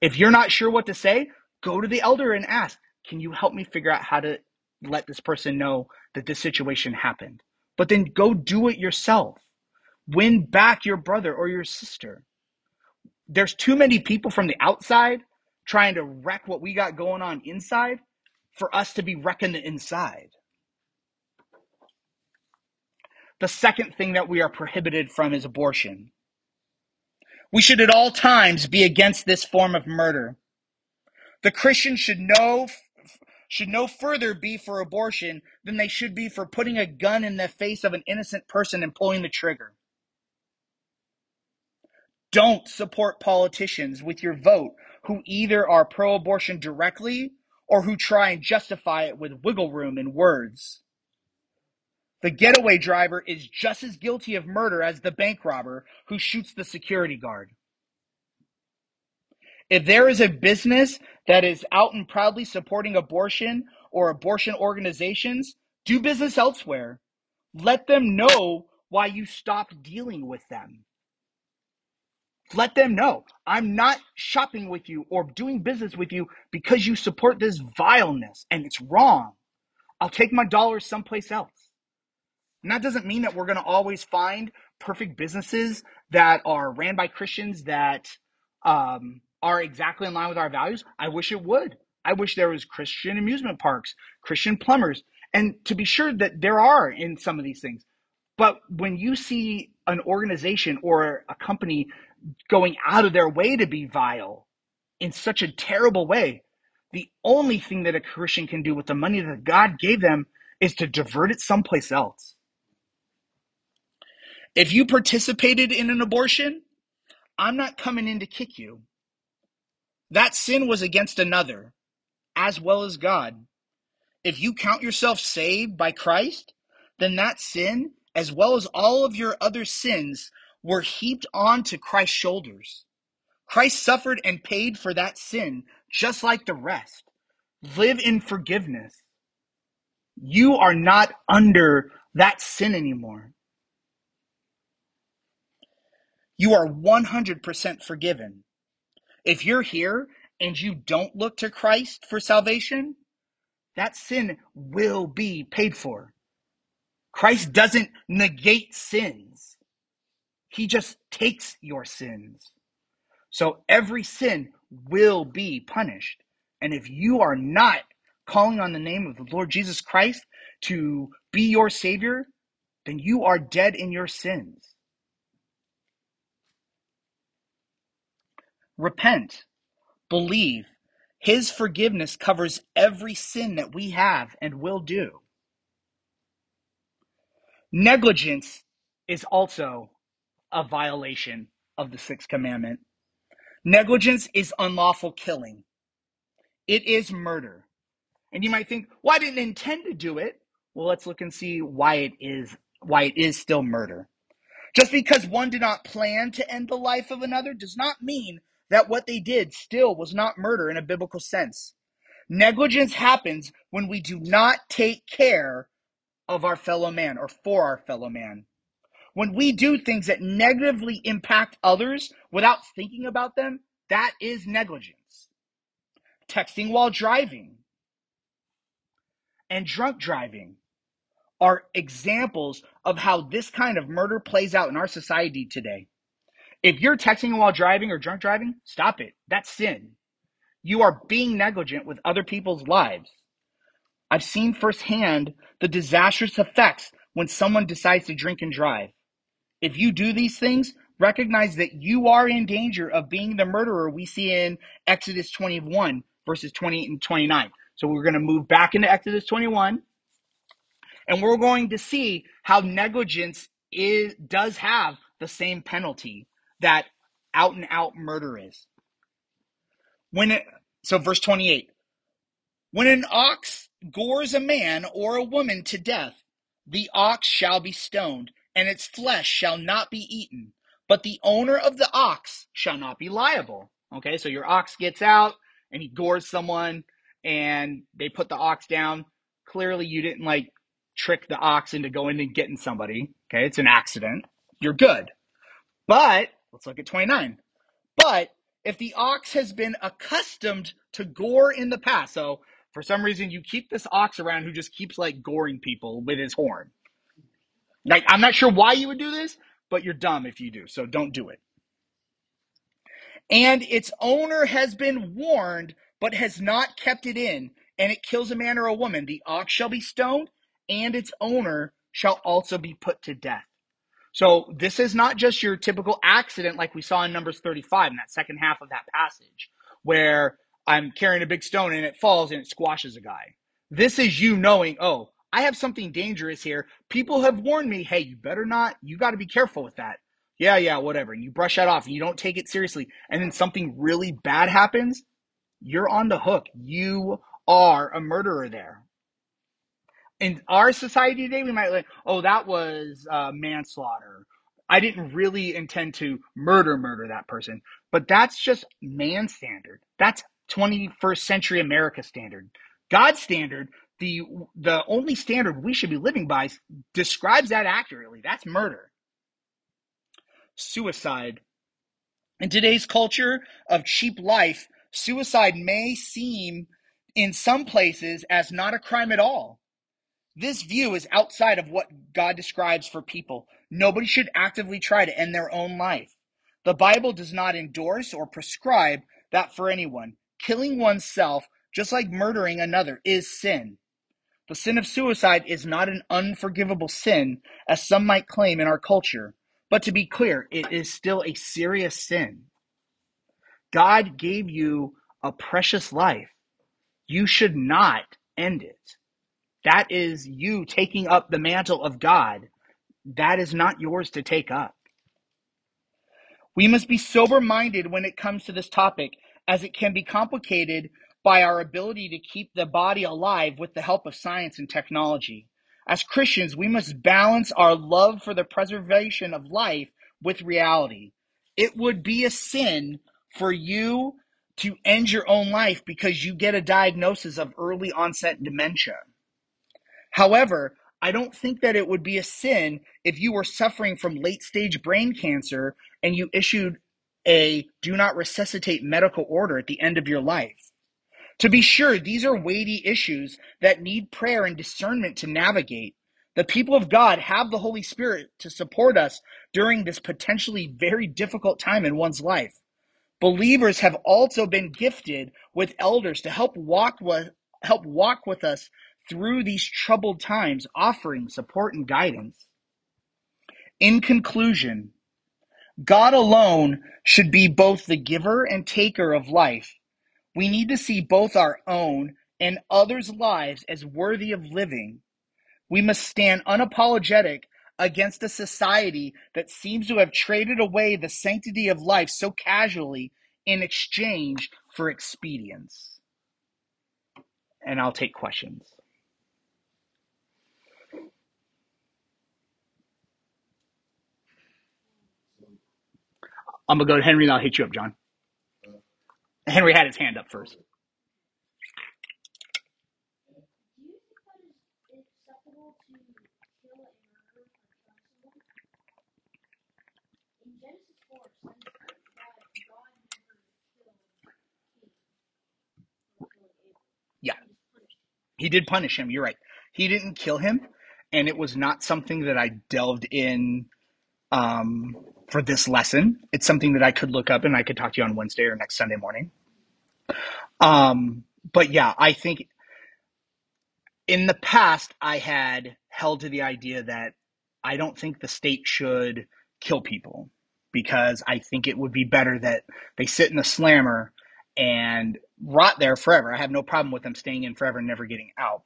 If you're not sure what to say, go to the elder and ask, can you help me figure out how to let this person know that this situation happened? But then go do it yourself. Win back your brother or your sister. There's too many people from the outside trying to wreck what we got going on inside for us to be wrecking the inside. The second thing that we are prohibited from is abortion. We should at all times be against this form of murder. The Christian should know should no further be for abortion than they should be for putting a gun in the face of an innocent person and pulling the trigger. Don't support politicians with your vote who either are pro abortion directly or who try and justify it with wiggle room in words. The getaway driver is just as guilty of murder as the bank robber who shoots the security guard. If there is a business that is out and proudly supporting abortion or abortion organizations, do business elsewhere. Let them know why you stopped dealing with them. Let them know I'm not shopping with you or doing business with you because you support this vileness and it's wrong. I'll take my dollars someplace else. And that doesn't mean that we're going to always find perfect businesses that are ran by Christians that um, are exactly in line with our values. I wish it would. I wish there was Christian amusement parks, Christian plumbers, and to be sure that there are in some of these things. But when you see an organization or a company going out of their way to be vile in such a terrible way, the only thing that a Christian can do with the money that God gave them is to divert it someplace else. If you participated in an abortion, I'm not coming in to kick you. That sin was against another, as well as God. If you count yourself saved by Christ, then that sin, as well as all of your other sins, were heaped onto Christ's shoulders. Christ suffered and paid for that sin, just like the rest. Live in forgiveness. You are not under that sin anymore. You are 100% forgiven. If you're here and you don't look to Christ for salvation, that sin will be paid for. Christ doesn't negate sins. He just takes your sins. So every sin will be punished. And if you are not calling on the name of the Lord Jesus Christ to be your Savior, then you are dead in your sins. Repent, believe. His forgiveness covers every sin that we have and will do. Negligence is also a violation of the sixth commandment. Negligence is unlawful killing. It is murder. And you might think, well, I didn't intend to do it. Well, let's look and see why it is why it is still murder. Just because one did not plan to end the life of another does not mean that what they did still was not murder in a biblical sense. Negligence happens when we do not take care of our fellow man or for our fellow man. When we do things that negatively impact others without thinking about them, that is negligence. Texting while driving and drunk driving are examples of how this kind of murder plays out in our society today. If you're texting while driving or drunk driving, stop it. That's sin. You are being negligent with other people's lives. I've seen firsthand the disastrous effects when someone decides to drink and drive. If you do these things, recognize that you are in danger of being the murderer we see in Exodus 21, verses 28 and 29. So we're going to move back into Exodus 21 and we're going to see how negligence is does have the same penalty that out and out murder is. When it, so verse 28. When an ox gores a man or a woman to death, the ox shall be stoned, and its flesh shall not be eaten, but the owner of the ox shall not be liable. Okay, so your ox gets out and he gores someone and they put the ox down. Clearly, you didn't like trick the ox into going and getting somebody. Okay, it's an accident. You're good. But let's look at 29. But if the ox has been accustomed to gore in the past, so for some reason you keep this ox around who just keeps like goring people with his horn. Like I'm not sure why you would do this, but you're dumb if you do. So don't do it. And its owner has been warned but has not kept it in, and it kills a man or a woman, the ox shall be stoned, and its owner shall also be put to death. So this is not just your typical accident like we saw in Numbers 35 in that second half of that passage, where I'm carrying a big stone and it falls and it squashes a guy. This is you knowing, oh, I have something dangerous here. People have warned me, hey, you better not, you got to be careful with that. Yeah, yeah, whatever. And you brush that off and you don't take it seriously. And then something really bad happens, you're on the hook. You are a murderer there in our society today, we might like, oh, that was uh, manslaughter. I didn't really intend to murder murder that person, but that's just man standard. That's 21st century America standard. God's standard, the the only standard we should be living by, describes that accurately. That's murder. Suicide. In today's culture of cheap life, suicide may seem in some places as not a crime at all. This view is outside of what God describes for people. Nobody should actively try to end their own life. The Bible does not endorse or prescribe that for anyone. Killing oneself, just like murdering another, is sin. The sin of suicide is not an unforgivable sin, as some might claim in our culture. But to be clear, it is still a serious sin. God gave you a precious life. You should not end it. That is you taking up the mantle of God. That is not yours to take up. We must be sober minded when it comes to this topic, as it can be complicated by our ability to keep the body alive with the help of science and technology. As Christians, we must balance our love for the preservation of life with reality. It would be a sin for you to end your own life because you get a diagnosis of early onset dementia. However, I don't think that it would be a sin if you were suffering from late stage brain cancer and you issued a do not resuscitate medical order at the end of your life. To be sure, these are weighty issues that need prayer and discernment to navigate. The people of God have the Holy Spirit to support us during this potentially very difficult time in one's life. Believers have also been gifted with elders to help walk with, help walk with us through these troubled times, offering support and guidance. In conclusion, God alone should be both the giver and taker of life. We need to see both our own and others' lives as worthy of living. We must stand unapologetic against a society that seems to have traded away the sanctity of life so casually in exchange for expedience. And I'll take questions. I'm gonna go to Henry and I'll hit you up, John. Henry had his hand up first. Yeah. He did punish him, you're right. He didn't kill him, and it was not something that I delved in um, for this lesson. It's something that I could look up and I could talk to you on Wednesday or next Sunday morning. Um, but yeah, I think in the past I had held to the idea that I don't think the state should kill people because I think it would be better that they sit in the slammer and rot there forever. I have no problem with them staying in forever and never getting out.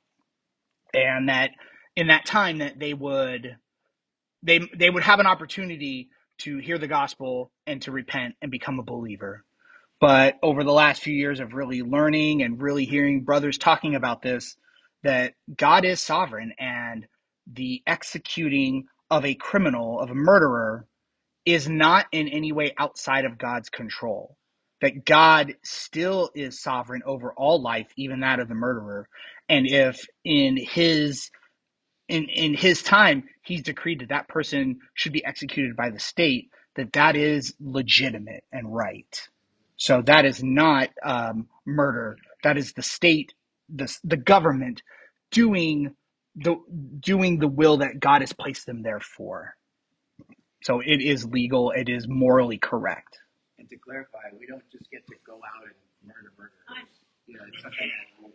And that in that time that they would they they would have an opportunity to hear the gospel and to repent and become a believer. But over the last few years of really learning and really hearing brothers talking about this, that God is sovereign and the executing of a criminal, of a murderer, is not in any way outside of God's control. That God still is sovereign over all life, even that of the murderer. And if in his in in his time he's decreed that that person should be executed by the state that that is legitimate and right. So that is not um, murder. That is the state the, the government doing the doing the will that god has placed them there for. So it is legal. It is morally correct. And to clarify, we don't just get to go out and murder murderers. You know, it's something,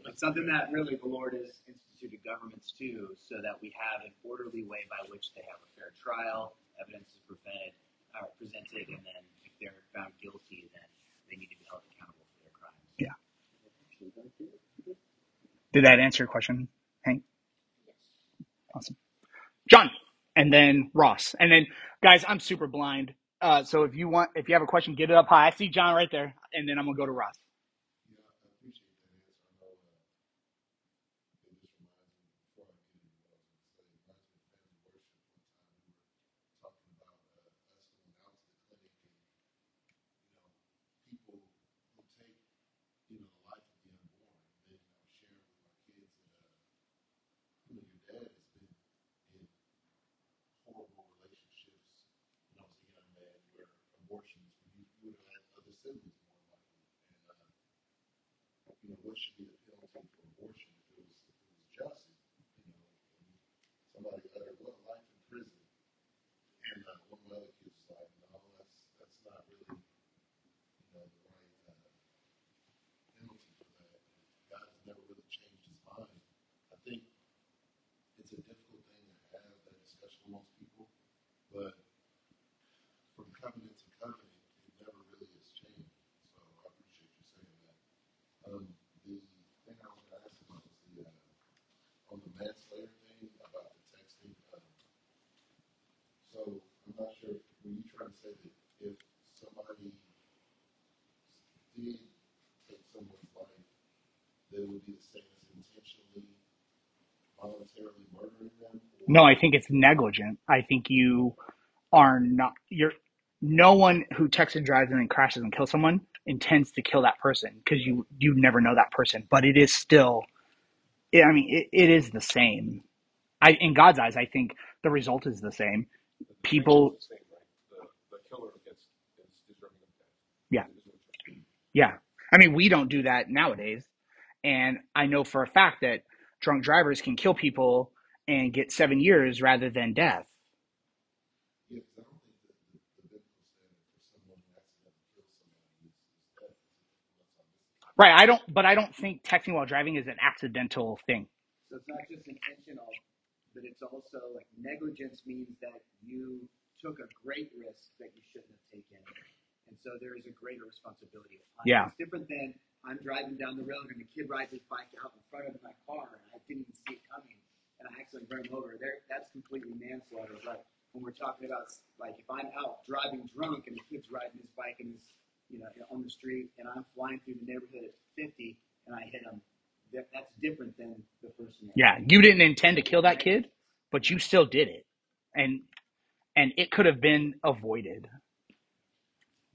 it's something that really the Lord has instituted governments too, so that we have an orderly way by which they have a fair trial, evidence is presented, uh, presented, and then if they're found guilty, then they need to be held accountable for their crimes. Yeah. did that answer your question hank? Awesome. John and then ross. And then guys i'm super blind. Uh, so if you want if you have a question get it up high. I see john right there and then i'm gonna go to ross Yeah, I appreciate that answer. I know uh, it just reminds me before I get into what I was going to say, it reminds me of family worship. One time we were talking about uh, us going out to the clinic and, you know, people who take, you know, the life of the unborn. And then I was sharing with my kids that, uh, you know, your dad has been in horrible relationships when I was a young man where abortions, you, you would have had other siblings more likely. And, uh, should be the penalty for abortion if it was if it was just, you know, and somebody uttered what life in prison, and uh, one of my other kids was like, no, that's that's not really, you know, the right uh, penalty for that. God has never really changed his mind. I think it's a difficult thing to have that discussion amongst people, but from covenant to covenant, it never really has changed. So I appreciate you saying that. Um, the thing I was going to ask about was the uh, on the manslayer thing about the texting. Um, so I'm not sure if were you trying to say that if somebody did take someone's life, that it would be the same as intentionally, voluntarily murdering them? no i think it's negligent. I think you are not you're no one who texts and drives and then crashes and kills someone intends to kill that person because you you never know that person. But it is still i mean it, it is the same. I in god's eyes i think the result is the same. The the people is the same, right? The the killer gets is deserving of death. Yeah. Is what you're saying. yeah. I mean we don't do that nowadays. And i know for a fact that drunk drivers can kill people and get seven years rather than death. Because I don't think that the, the biblical standard for someone who accidentally kills somebody is, is death, unless I'm missing right i don't but i don't think texting while driving is an accidental thing So it's not just intentional, but it's also like negligence means that you took a great risk that you shouldn't have taken. And so there is a greater responsibility upon you. yeah It's different than I'm driving down the road and a kid rides his bike out in front of my car and I didn't even see it coming and I accidentally run him over. There, that's completely manslaughter. But when we're talking about like if I'm out driving drunk and the kid's riding his bike and this, you you know, on the street, and I'm flying through the neighborhood at 50, and I hit him. That, that's different than the person. that- Yeah, you didn't intend to kill that kid, but you still did it, and and it could have been avoided. Yeah, 'cause some of our-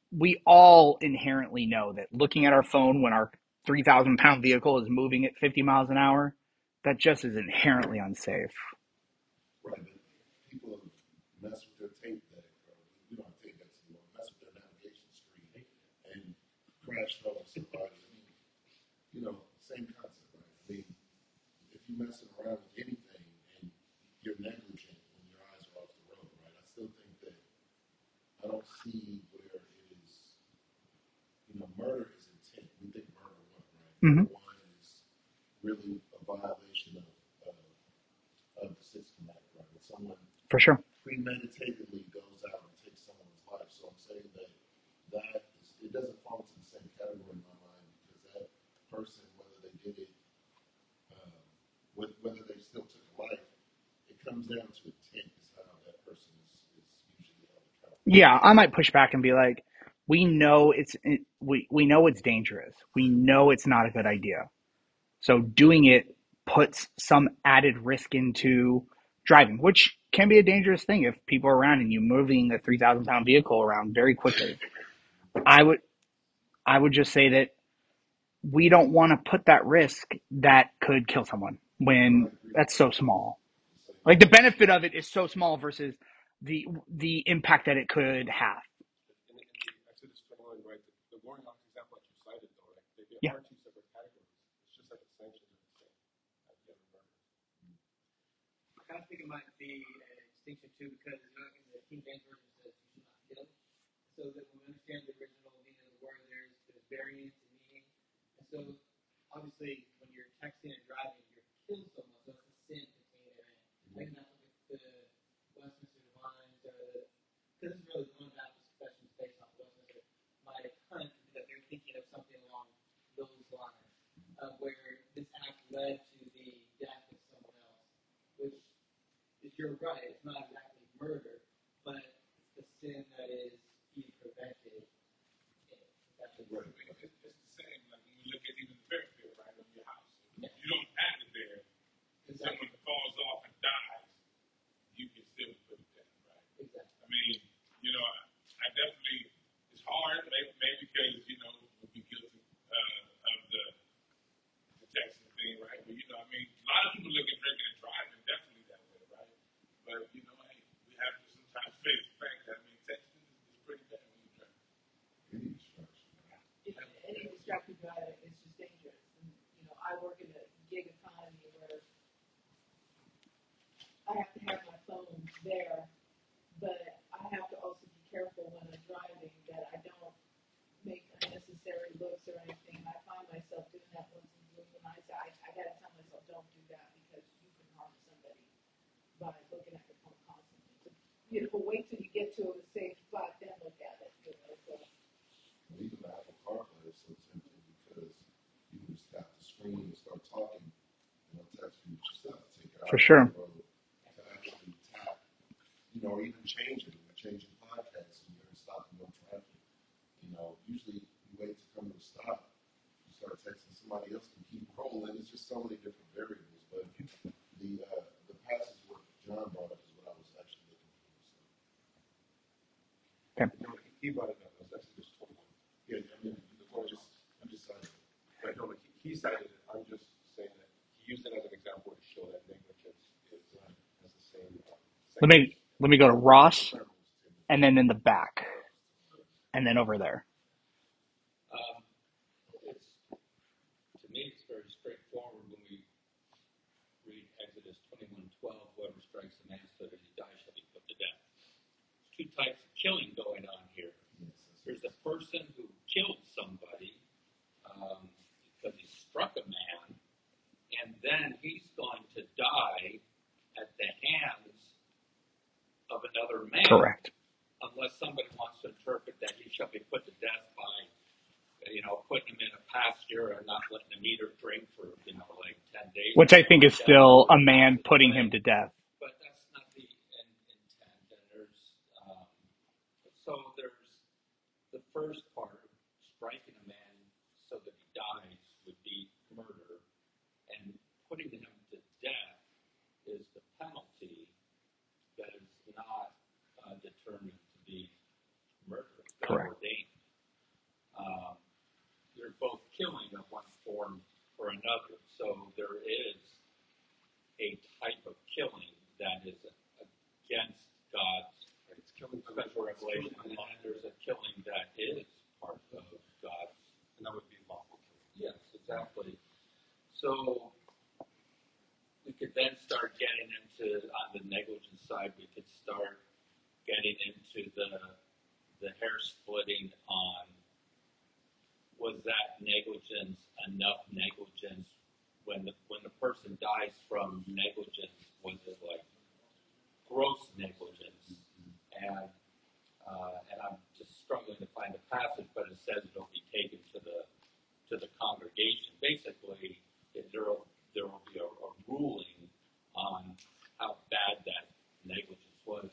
we all inherently know that looking at our phone when our three thousand pound vehicle is moving at fifty miles an hour, that just is inherently unsafe. Right, people messed with their tape deck, or tape messed with their navigation screen and crashed over somebody. You know, same concept, right? I mean, if you're messing around with anything and you're negligent when your eyes are off the road, right? I still think that I don't see you know, murder is intent. We think murder one, right? Murder one is really a violation of, of, of the Sixth Amendment, right? When someone For sure. premeditatedly goes out and takes someone's life. So I'm saying that that is, it doesn't fall into the same category in my mind because that person, whether they did it, um, wh- whether they still took a life, it comes down to intent is how that person is, is usually held accountable. Yeah, I might push back and be like, we know it's we we know it's dangerous. We know it's not a good idea. So doing it puts some added risk into driving, which can be a dangerous thing if people are around and you're moving a three thousand pound vehicle around very quickly. I would I would just say that we don't want to put that risk that could kill someone when that's so small. Like the benefit of it is so small versus the the impact that it could have. in, in the Exodus 21, right, the, the warring ox example that you cited, though, right, they, they Yeah. are two separate categories. It's just like the sanctions are the same. as the other murders. I kind of think it might be a distinction too, because you know, in the King James version says you should not kill, so that when we understand the original meaning of the word, there's there's variance in meaning, and so obviously when you're texting and driving, you're killing someone, so it's a sin contained therein. I can not look at the Westminster Divines or the this is really going back to confessions based on Westminster. My hunch is that they're thinking of something along those lines, uh, where this act led to the death of someone else, which is you're right, it's not exactly murder, but it's the sin that is being prevented. That's a Right. It's, it's the same, like when you look at even the Ferris wheel, right, on your house. You don't have it there. If Exactly. someone falls off and dies, you can still put it there, right? Exactly. I mean, you know, I, I definitely, it's hard, maybe, maybe because, you know, we'll be guilty uh, of the, the texting thing, right? But, you know, I mean, a lot of people look at drinking and driving definitely that way, right? But, you know, hey, we have to sometimes face the fact that, I mean, texting is, is pretty bad when you drive. Any distraction. If any distracted driving is just dangerous. And, you know, I work in a gig economy where I have to have my phone there, but I have to also be careful when I'm driving that I don't make unnecessary looks or anything. I find myself doing that once in a blue moon. I say, I, I gotta tell myself, don't do that because you can harm somebody by looking at your phone constantly. So, you know, wait till you get to a safe spot, then look at it, you know, so. Well, even the Apple CarPlay is so tempting because you can just tap the screen and start talking, and it'll text you, but you still have to take it out For sure. the road to actually tap, you know, or even change it, or changing podcasts, and you're in stop and go traffic. You know, usually you wait to come to a stop, you start texting somebody else and keep rolling. It's just so many different variables, but the uh, the passage what John brought up is what I was actually looking for. So. You know, he, he brought it up, it was Exodus 21. Yeah, I mean, I'm just, I'm just saying. Right, no, like, he, he cited it, I'm just saying that he used it as an example to show that negligence is, uh, has the same. Uh, Let me let me go to Ross and then in the back and then over there. Um, it's, to me, it's very straightforward when we read Exodus twenty-one twelve, whoever strikes a man so that he dies shall be put to death. There's two types of killing going on here. Yes, that's There's the person who killed somebody um, because he struck a man, and then he's going to die at the hands of another man. Correct. Unless somebody wants to interpret that he shall be put to death by, you know, putting him in a pasture or not letting him eat or drink for, you know, like 10 days. Which I think is still a man putting him to death. But that's not the in- intent. And there's, um, so there's the first part, striking a man so that he dies would be murder. And putting him to death is the penalty that is not uh, determined to be murder. It's God Correct. ordained. Um, they're both killing of one form or another. So there is a type of killing that is against God's It's killing special revelation, and then there's a killing that is part of God's. and that would be lawful killing. Yes, exactly. So we could then start getting into on the negligence side. We could start getting into the the hair splitting on was that negligence enough negligence when the when the person dies from negligence was it like gross negligence and uh, and I'm just struggling to find a passage but it says it'll be taken to the to the congregation basically it, there will there will be a, a ruling on how bad that negligence was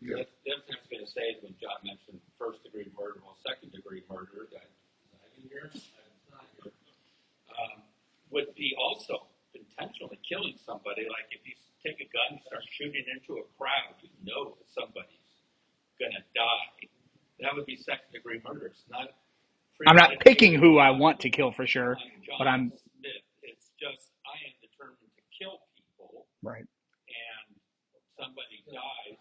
Yeah. the, the other thing I was going to say is when John mentioned first degree murder, well, second degree murder, that is that in here? It's not here. Um, would be also intentionally killing somebody. Like if you take a gun and start shooting into a crowd, you know that somebody's going to die. That would be second degree murder. It's not. I'm not picking who I want to kill for sure, but I'm Smith. It's just I am determined to kill people, right. and somebody dies.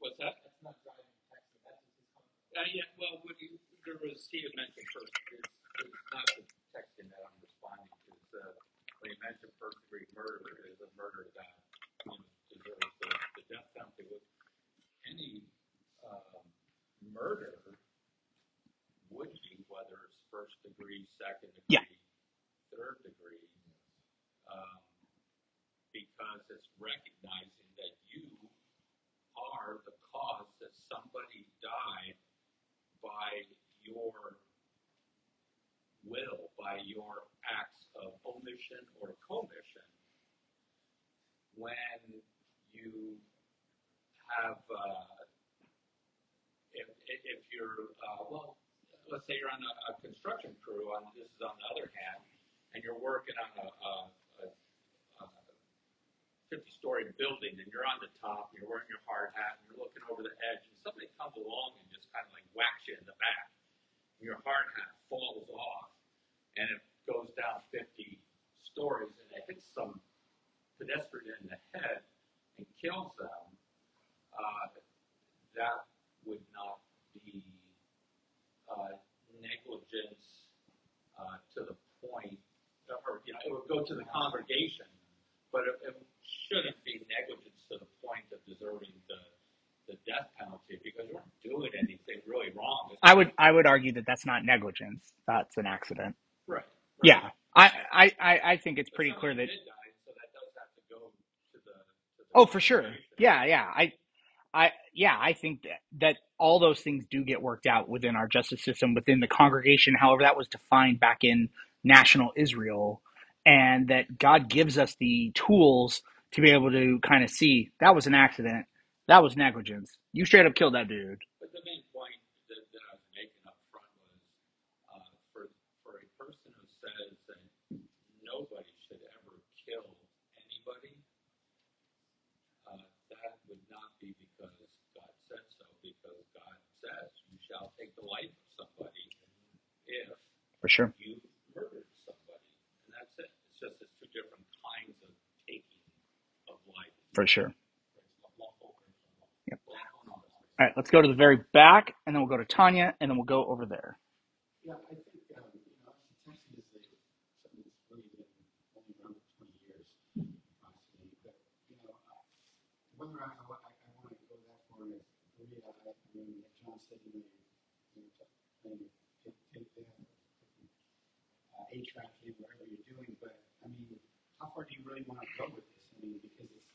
What's that? That's not driving taxi. That's just his comment. Uh, yeah, well, what you, there was, Steve mentioned first, it's, it's not the texting that I'm responding to. It's, uh, when you mentioned first degree murder, is a murder that um, deserves the, the death penalty. With any um, murder would be, whether it's first degree, second degree, Yeah. third degree, um, because it's recognizing that you are the cause that somebody died by your will, by your acts of omission or commission. When you have, uh, if, if if you're, uh, well, let's say you're on a, a construction crew, on this is on the other hand, and you're working on a, a, a, a 50 story building and you're on the top, you're wearing your hard hat, and you're looking over the edge, and somebody comes along and just kind of like whacks you in the back. And your hard hat falls off and it goes down 50 stories and it hits some pedestrian in the head and kills them. Uh, that would not be uh, negligence uh, to the point, or you know, it would go to the congregation but it, it shouldn't be negligence to the point of deserving the, the death penalty because you weren't doing anything really wrong. I would I would argue that that's not negligence. That's an accident. right. right. Yeah. I I I I think it's pretty clear that did die, so that does have to go to the. To the Oh, for sure. Yeah, yeah. I I yeah, I think that that all those things do get worked out within our justice system within the congregation. However, that was defined back in national Israel and that God gives us the tools to be able to kind of see that was an accident. That was negligence. You straight up killed that dude. But the main point that, that I was making up front was uh, for for a person who says that nobody should ever kill anybody, uh, that would not be because God said so, because God says you shall take the life of somebody if For sure. you murdered somebody, and that's it. It's just it's two different kinds of taking of life. For sure. Lawful and unlawful. Yep. Lawful and unlawful. All right, let's go to the very back and then we'll go to Tanya and then we'll go over there. Yeah, I think, um, you know, is something that's really been only around for twenty years, but, you know, uh, whether I, I, I, wanna go that far I, mean, John said, you know, you, know, uh, whatever you're doing. But I mean, how far do you really want to go with this? I mean, because it's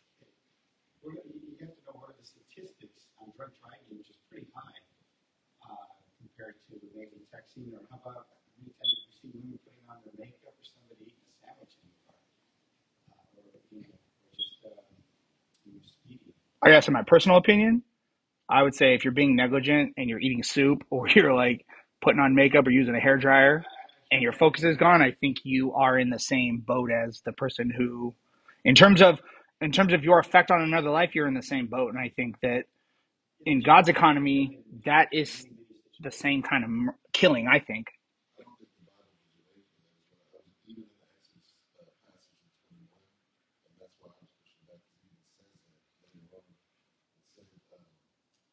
it, you have to know what are the statistics on drug trafficking, which is pretty high uh, compared to maybe texting, or how about how many you seen women putting on their makeup or somebody eating a sandwich in the car, uh, or you know, or just uh, you know, speeding. I guess in my personal opinion, I would say if you're being negligent and you're eating soup or you're like putting on makeup or using a hair dryer and your focus is gone, I think you are in the same boat as the person who, in terms of in terms of your effect on another life, you're in the same boat. And I think that in God's economy, that is the same kind of killing. I. Think the Bible gives you away from that as well. I was even in the Exodus uh, passage in 21, and that's why I was pushing back because it even says that later on. It said,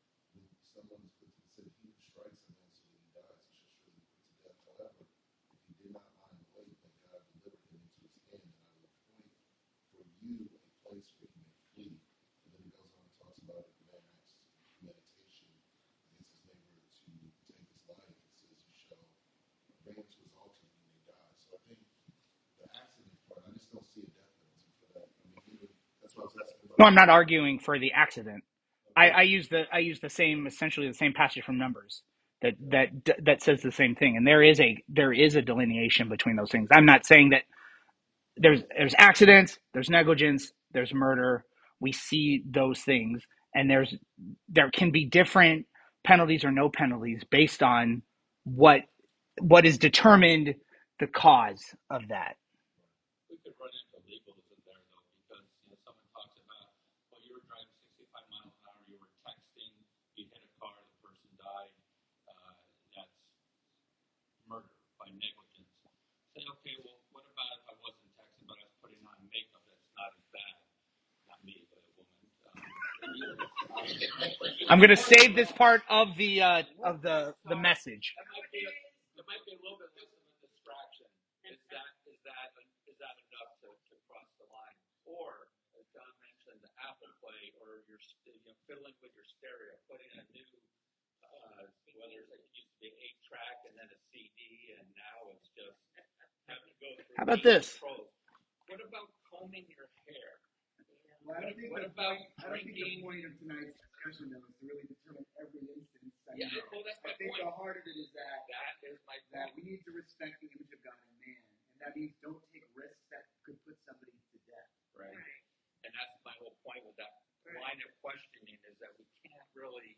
um, when someone is put to, it said, he who strikes a man so that he dies, he shall surely be put to death. However, if he did not lie in wait, then God delivered him into his hand, and I will appoint for you a place where he may flee. And then he goes on and talks about if a man acts meditation against his neighbor to take his life, it says, you shall bring him to his altar and he may die. So I think the accident part, I just don't see a death penalty for that. I mean, even, that's why I was asking about. No, I'm not arguing for the accident. I, I use the I use the same essentially the same passage from Numbers that that that says the same thing. And there is a there is a delineation between those things. I'm not saying that there's there's accidents, there's negligence, there's murder. We see those things, and there's there can be different penalties or no penalties based on what what is determined the cause of that. We could run into legalism there though, because, you know, someone talks about, well, you were driving sixty-five miles an hour, you were texting, you hit a car, the person died, uh, that's murder by negligence. Say, okay, well, what about if I wasn't texting, but I was putting on makeup, that's not as bad, not me, but a woman. Um, I'm going to save this part of the uh, of the the message. That might be, a, that might be a little bit less of a distraction. Is that, is that, is that enough to, to cross the line? Or, as John mentioned, the Apple Play, or you're, st- you know, fiddling with your stereo, putting a new, uh, whether it's like, it used to be eight track and then a CD, and now it's just having to go through. How about this? Well, I don't think What the about point, I don't think the point of tonight's discussion though is to really determine every instance. I Yeah, mean, well, that's I my think point. the heart of it is that That is my that we need to respect the image of God in man, and that means don't take risks that could put somebody to death. Right. And that's my whole point with that line of questioning is that we can't really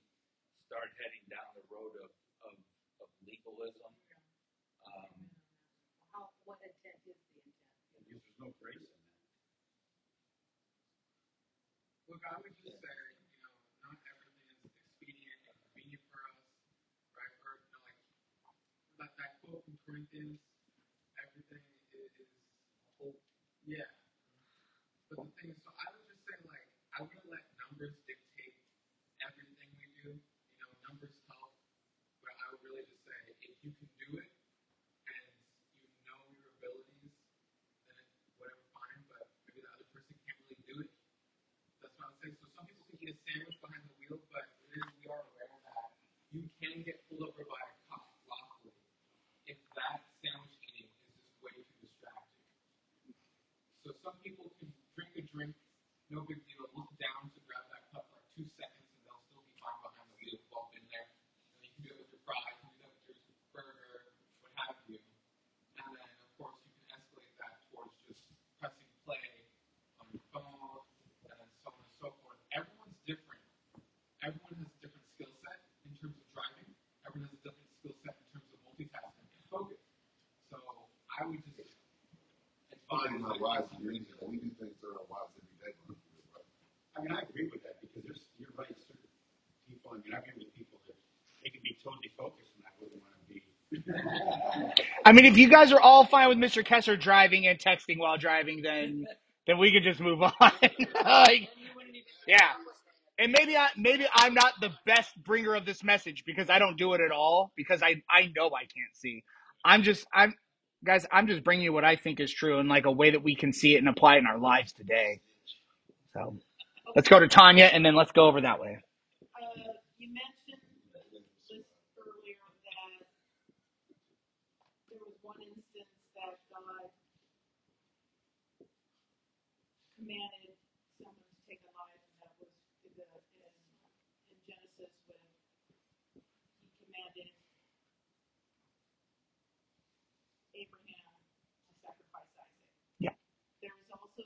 start heading down the road of, of, of legalism. Um, How, what intent is the intent? Because there's no grace in that. Look, I would just say, you know, not everything is expedient and convenient for us, right? Or, you know, like that, that quote from Corinthians, everything is, is hope. Yeah. But the thing is, so I would just say, like, I wouldn't let numbers dictate everything we do. You know, numbers help, but I would really just say, if you can do it and you know your abilities, then it, whatever, fine. But maybe the other person can't really do it. That's what I'm saying. So some people can a sandwich behind the wheel, but we are aware that you can get pulled over by a cop lawfully if that sandwich eating is just way too distracting. So some people can drink a drink, no big deal, look down to grab that cup for like two seconds, and they'll still be fine behind the wheel, bump in there. And you can do it with your fries, you can do it with your burger, what have you. And then, of course, you can escalate that towards just pressing play on your phone, and then so on and so forth. Everyone's different. Everyone has a different skill set in terms of driving. Everyone has a different skill set in terms of multitasking and focus. So I would just advise not wise to drink it, we do things that are wise every day. I mean, I agree with that because there's, you're right, certain people, I mean, I've been with people that they can be totally focused and I wouldn't want to be. I mean, if you guys are all fine with Mr. Kessler driving and texting while driving, then then we could just move on. like, yeah. And maybe I maybe I'm not the best bringer of this message because I don't do it at all because I I know I can't see. I'm just I'm guys, I'm just bringing you what I think is true and like a way that we can see it and apply it in our lives today. So let's go to Tanya and then let's go over that way. Uh, you mentioned just earlier that there was one instance that God commanded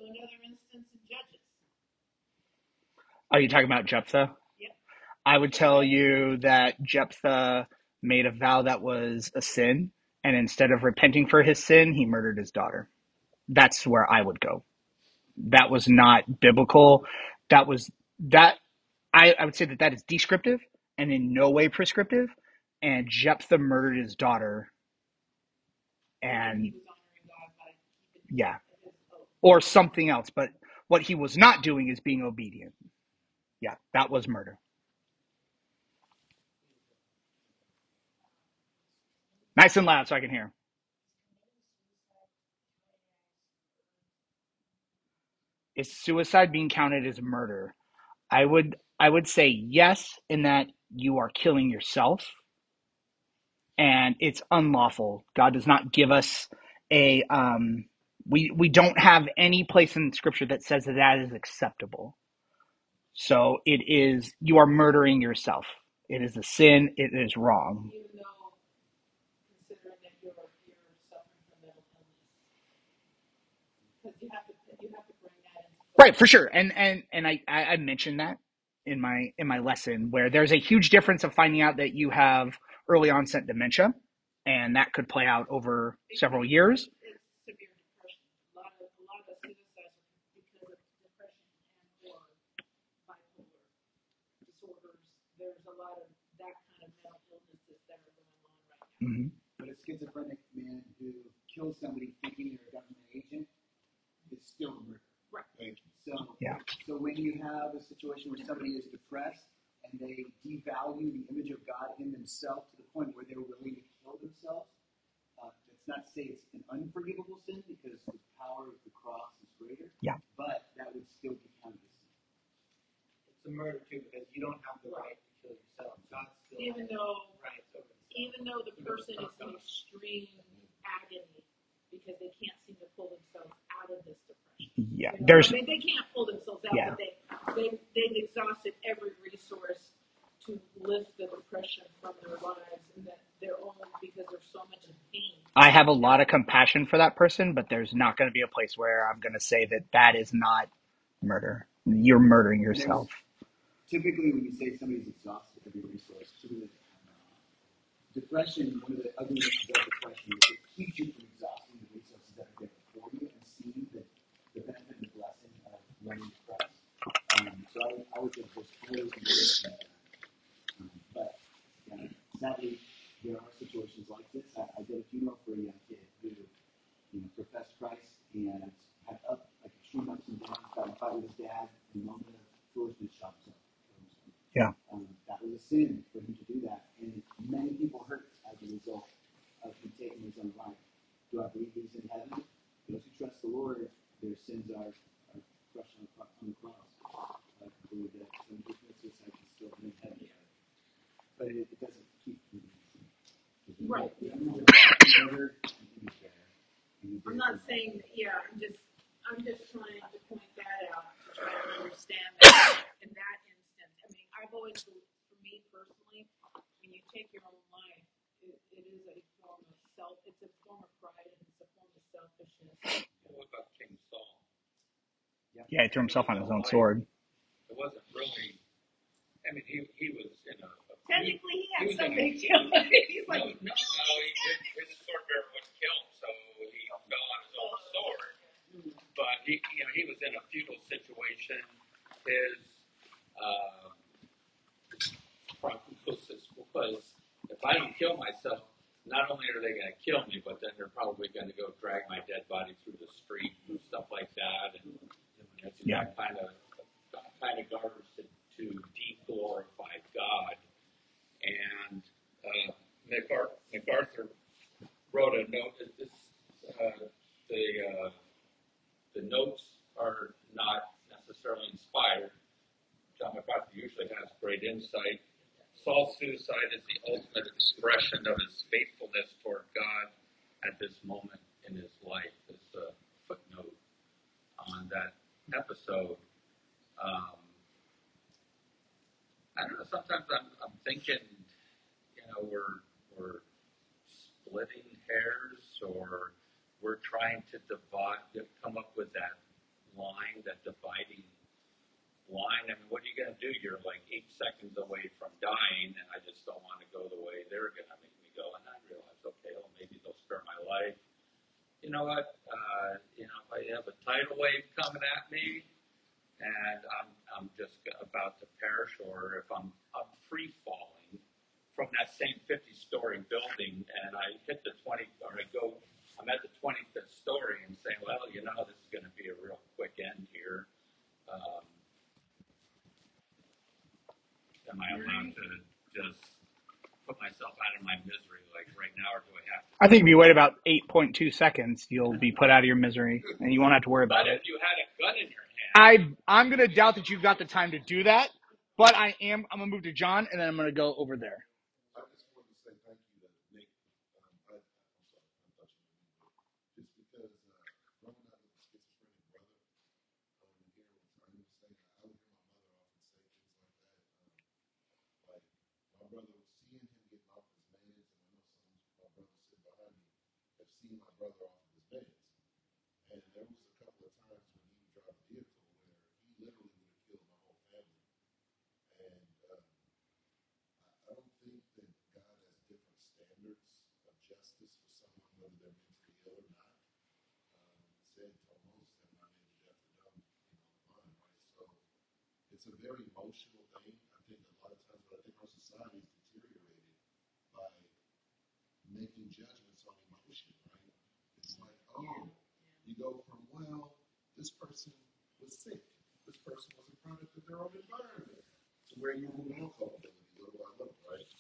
another instance in Judges. Are you talking about Jephthah? Yep. I would tell you that Jephthah made a vow that was a sin, and instead of repenting for his sin, he murdered his daughter. That's where I would go. That was not biblical. That was that. I, I would say that that is descriptive and in no way prescriptive. And Jephthah murdered his daughter, and he was honoring God by keeping yeah. Or something else. But what he was not doing is being obedient. Yeah, that was murder. Nice and loud so I can hear. Is suicide being counted as murder? I would I would say yes in that you are killing yourself and it's unlawful. God does not give us a um we we don't have any place in scripture that says that that is acceptable. So it is you are murdering yourself. It is a sin, it is wrong. Right, for sure. And and and I, I I mentioned that in my in my lesson where there's a huge difference of finding out that you have early onset dementia and that could play out over several years. It's severe depression. A lot of, a lot of the suicides are because of depression and or bipolar disorders. There's a lot of that kind of mental illnesses that are going on right now. Hmm But a schizophrenic man who kills somebody thinking they're a government agent is still a murder. Right. So, Yeah. so when you have a situation where somebody is depressed and they devalue the image of God in themselves to the point where they're willing to kill themselves, uh, that's not to say it's an unforgivable sin because the power of the cross is greater. Yeah. But that would still be counted as sin. It's a murder too because you don't have the right to kill yourself. God still Even though, the right over himself. Even though the person is in extreme agony because they can't seem to pull themselves out of this depression. Yeah. You know, There's I mean, they can't pull themselves out, Yeah. they, they, they've exhausted every resource to lift the depression from their lives and that they're only because they're so much pain. I have a lot of compassion for that person, but there's not going to be a place where I'm going to say that that is not murder. You're murdering yourself. Typically, when you say somebody's exhausted every resource, typically depression, one of the uglinesses of depression is it keeps you from exhausting the resources that are there for you and seeing the, the benefit and blessing of running depressed. Um, so I, would- I would think there's always a risk of that. But sadly, there are situations like this. I, I did a funeral for a young kid who, you know, professed Christ and had up like extreme ups and downs, got in fight with his dad, and a moment of foolishness shot himself. Killed himself. Yeah. Um, that was a sin for him to do that, and many people hurt as a result of him taking his own life. Do I believe he's in heaven? Those who trust the Lord, their sins are, are crushed on the, on the cross. I believe that some who commit suicide can still be in heaven, but it, it doesn't keep you. Right. He murdered, and he was there, and he I'm not it. saying, yeah, I'm just, I'm just trying to point that out to try to understand that in that instance. I mean, I've always, for me personally, when you take your own life, it, it is a form of self, it's a form of pride and it's a form of selfishness. What about King Saul? Yeah, he threw himself on his own sword. It wasn't really. I mean, he he was in a. a Technically, he he had was in something to kill. He's like, no, no. He, his, his sword bearer wouldn't kill him, so he fell on his own sword. But he, you know, he was in a feudal situation. His uh, was, if I don't kill myself, not only are they going to kill me, but then they're probably going to go drag my dead body through the street and stuff like that. And it's Yeah. kind of kind of garbage to, to de-glorify God. And uh, MacArthur, MacArthur wrote a note that this uh, the uh, the notes are not necessarily inspired. John MacArthur usually has great insight. Saul's suicide is the ultimate expression of his faithfulness toward God at this moment in his life. Is a footnote on that episode. Um, I don't know. Sometimes I'm, I'm thinking, you know, we're we're splitting hairs, or we're trying to divide, come up with that line, that dividing line. I mean, what are you going to do? You're like eight seconds away from dying, and I just don't want to go the way they're going to make me go. And I realize, okay, well, maybe they'll spare my life. You know what? Uh, you know, if I have a tidal wave coming at me, and I'm I'm just about to perish, or if I'm I'm free falling from that same 50 story building, and I hit the 20, or I go, I'm at the 25th story, and say, well, you know, this is going to be a real quick end here. Um, am I allowed to just put myself out of my misery like right now, or do I have to? I think if you wait about 8.2 seconds, you'll be put out of your misery and you won't have to worry about But it. if you had a gun in your hand, I I'm gonna doubt that you've got the time to do that, but I am. I'm gonna move to John, and then I'm gonna go over there. I just wanted to say thank you to Nick. Um, I, I'm sorry, I'm touching you, but just because uh, growing up with a schizophrenic brother, um, and hearing what Tanya was saying, I would hear my mother often say things like that. Um, like my brother, seeing him getting off his meds, and I know some of my brothers sitting behind me have seen my brother off of his meds. And there was a couple of times when he would drive a vehicle where he literally would have killed my whole family. And um, I I don't think that God has different standards of justice for someone, whether they're mentally ill or not. Um, it said almost that my name is death or dumb, you know, mine, right? So it's a very emotional thing. I think a lot of times, but I think our society is deteriorated by making judgments on emotion, right? It's like, oh, you go from, well, this person was sick. This person was a product of their own environment to where you remove culpability little by little, right?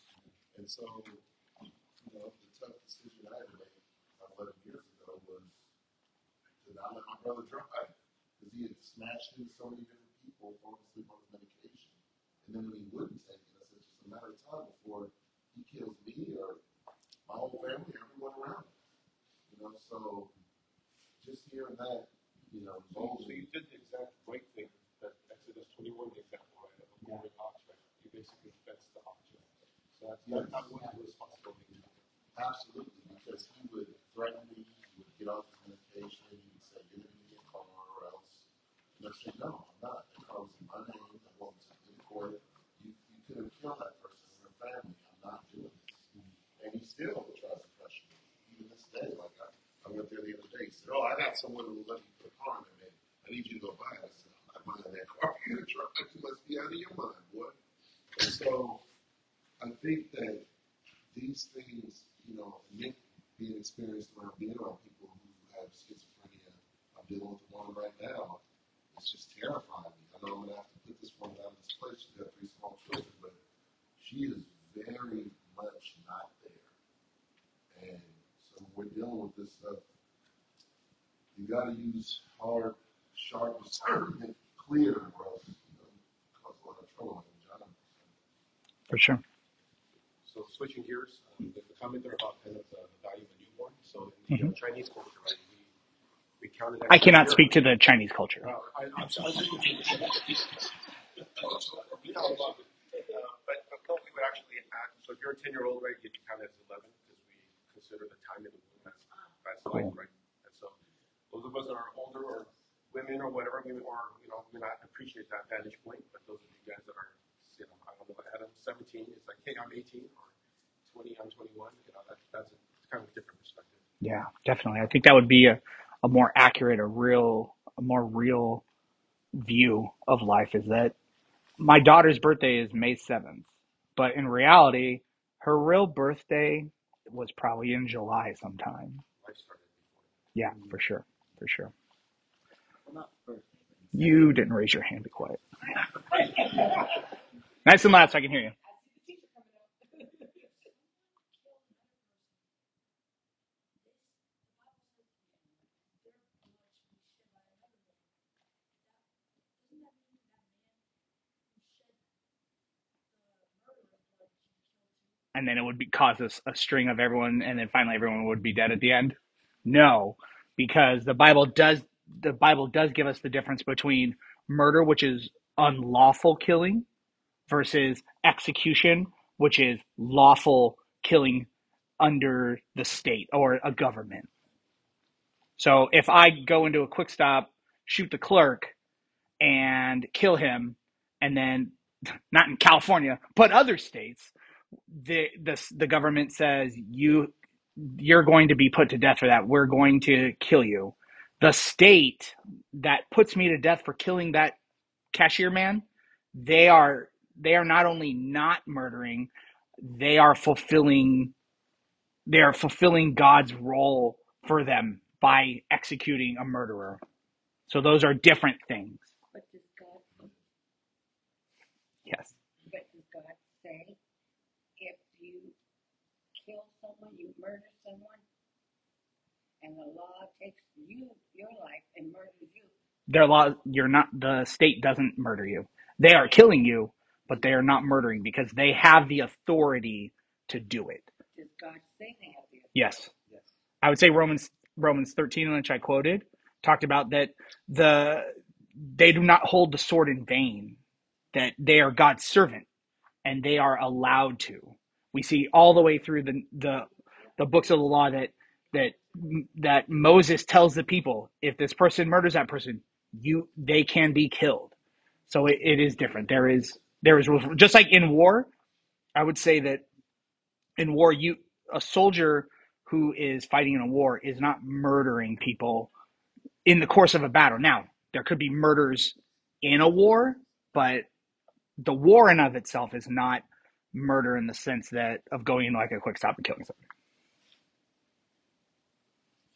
And so, you know, the tough decision I had to make about 11 years ago was to not let my brother drive because he had smashed into so many different people, asleep on his medication. And then when he wouldn't take it, I said, it's just a matter of time before he kills me or my whole family, everyone around me. You know, so just hearing that, you know, So, so you did the exact right thing that Exodus 21 the example, right, of a goring ox, right? You basically fenced the ox, right? So that's, that's not what your responsibility is. absolutely, because he would threaten me, he would get off his medication, he would say, you're going to give me a And said, no, I'm not. because was in my name, I won't take it court. You, you could have killed that person and their family. I'm not doing this. And he still tries to pressure me, even this day. Like, I, I went there the other day, he said, oh, I got someone who will let me put car in there, man. I need you to go buy it. I said, I'm not buying that car for you to. You must be out of your mind, boy. And so I think that these things, you know, Nick being experienced around being around people who have schizophrenia, I'm dealing with one right now. It's just terrifying me. I know I'm gonna have to put this one out of this place. She's got three small children, but she is very much not there. And so we're dealing with this stuff, you gotta use hard, sharp discernment, clear, or else you know, cause a lot of trouble in John. For sure. So switching gears, um, there's a comment there about kind of the, the value of a newborn. So in the uh, Chinese culture, right, we, we counted that I cannot speak to the Chinese culture. I, I'm, I'm speaking to you. You know, uh, but, but no, we would actually add, so if you're a 10 year old, right, you can count it as 11 because we consider the time in the womb as, as life, right? And so those of us that are older or women or whatever, we, or, you know, may not appreciate that vantage point, but those of you guys that are, you know, I don't know, Adam, 17, it's like, hey, I'm 18, or 20, I'm 21, you know, that, that's a, it's kind of a different perspective. Yeah, definitely. I think that would be a, a more accurate, a real, a more real view of life is that my daughter's birthday is May 7th, but in reality, her real birthday was probably in July sometime. Yeah, for sure. For sure. You didn't raise your hand. Be quiet. Nice and loud so I can hear you. And then it would be, cause us a string of everyone, and then finally everyone would be dead at the end. No, because the Bible does the Bible does give us the difference between murder, which is unlawful killing versus execution, which is lawful killing under the state or a government. So if I go into a quick stop, shoot the clerk, and kill him, and then not in California, but other states, the the the government says you you're going to be put to death for that. We're going to kill you. The state that puts me to death for killing that cashier man, they are they are not only not murdering, they are fulfilling they are fulfilling God's role for them by executing a murderer. So those are different things. But does God, Yes. but does God say if you kill someone, you murder someone, and the law takes you, your life, and murders you, Their law you're not the state doesn't murder you. They are killing you, but they are not murdering because they have the authority to do it. does God say they have the authority? Yes. Yes. I would say Romans Romans 13 which I quoted talked about that the they do not hold the sword in vain that they are God's servant and they are allowed to. We see all the way through the the, the books of the law that that that Moses tells the people if this person murders that person, you they can be killed. So it, it is different. There is there is just like in war. I would say that in war, you a soldier who is fighting in a war is not murdering people in the course of a battle. Now there could be murders in a war, but the war in of itself is not murder in the sense that of going into like a quick stop and killing someone.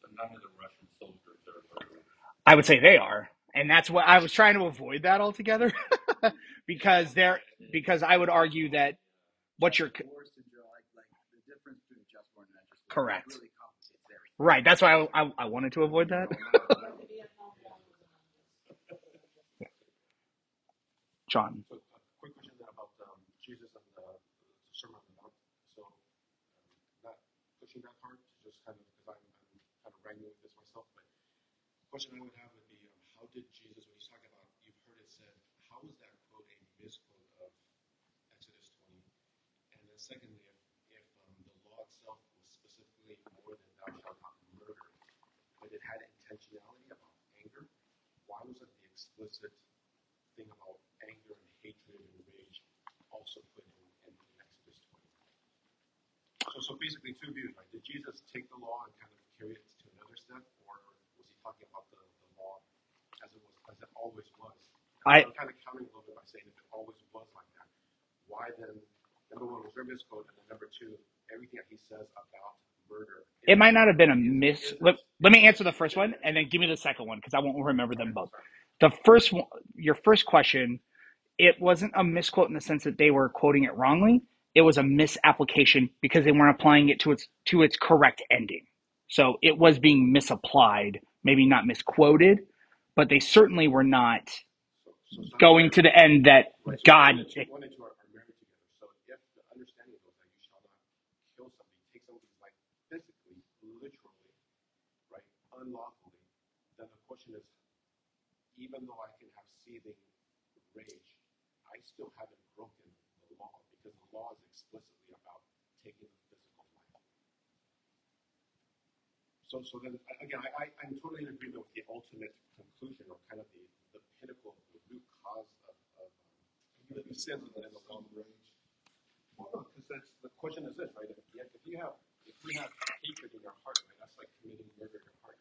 So none of the Russian soldiers are murderers. I would say they are, and that's what I was trying to avoid that altogether, because they're because I would argue that what you're War syndrome, like, like the difference between just war and unjust war Correct. really complicates everything. right. That's why I, I, I wanted to avoid that. John, So, a quick question then about um, Jesus and the, the Sermon on the Mount. So, um, not pushing that hard, just kind of because I'm, I'm kind of wrangling with this myself. But the question I would have would be, um, how did Jesus, when he's talking about, you've heard it said, how is that quote a misquote of Exodus 20? And then secondly, if, if um, the law itself was specifically more than thou shalt not murder, but it had intentionality about anger, why wasn't the explicit thing about anger and hatred and rage also put in, in, in Exodus 20? So, so basically, two views, right? Did Jesus take the law and kind of carry it to another step, I- I'm kind of countering a little bit by saying if it always was like that, why then? Number one, was a misquote? And then number two, everything that he says about murder. it might not have been a miss. Let, let me answer the first one, and then give me the second one because I won't remember them both. The first one, your first question, it wasn't a misquote in the sense that they were quoting it wrongly. It was a misapplication because they weren't applying it to its to its correct ending. So it was being misapplied, maybe not misquoted, but they certainly were not So, so some- going to the end that Right, so God. One and two, one are, are married together. So if the understanding goes that you shall not kill somebody, take somebody's life physically, literally, right, unlawfully, then the question is, even though I can have seething rage, I still haven't broken the law because the law is explicitly about taking the physical life. So, so then again, I, I, I'm totally in agreement with the ultimate conclusion or kind of the, the pinnacle, the root cause of, of um, the sins and the, the rage. Well, because that's the question is this, right? If, you- if you have if you have hatred in your heart, right, that's like committing murder in your heart.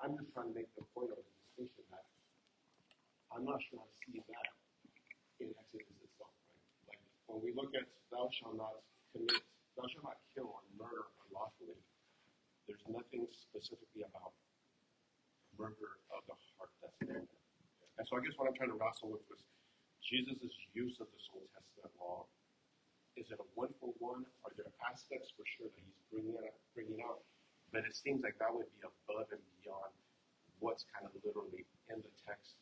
I'm just trying to make the point or the distinction that I'm not sure I see that in Exodus itself, right? Like when we look at thou shalt not commit, thou shalt not kill or murder unlawfully, there's nothing specifically about murder of the heart that's there. And so I guess what I'm trying to wrestle with was Jesus' use of this Old Testament law. Is it a one for one? Are there aspects for sure that he's bringing out, bringing out? But it seems like that would be above and beyond what's kind of literally in the text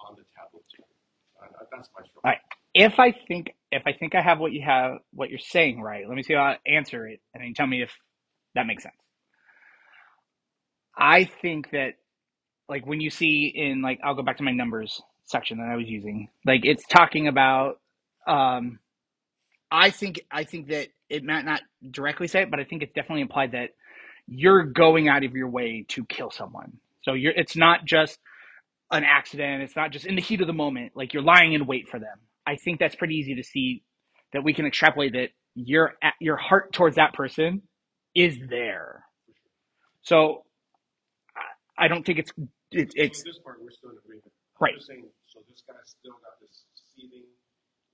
on the tablet. Uh, that's my struggle. All right. If I think if I think I have what you have what you're saying right, let me see how I answer it, and then tell me if that makes sense. I think that like when you see in like I'll go back to my numbers section that I was using. Like it's talking about. Um, I think I think that it might not directly say it, but I think it's definitely implied that you're going out of your way to kill someone. So you're. It's not just an accident. It's not just in the heat of the moment. Like you're lying in wait for them. I think that's pretty easy to see that we can extrapolate that your your heart towards that person is there. So I, I don't think it's it, it's So this part, we're still in agreement. Right. I'm just saying, so this guy's still got this seething,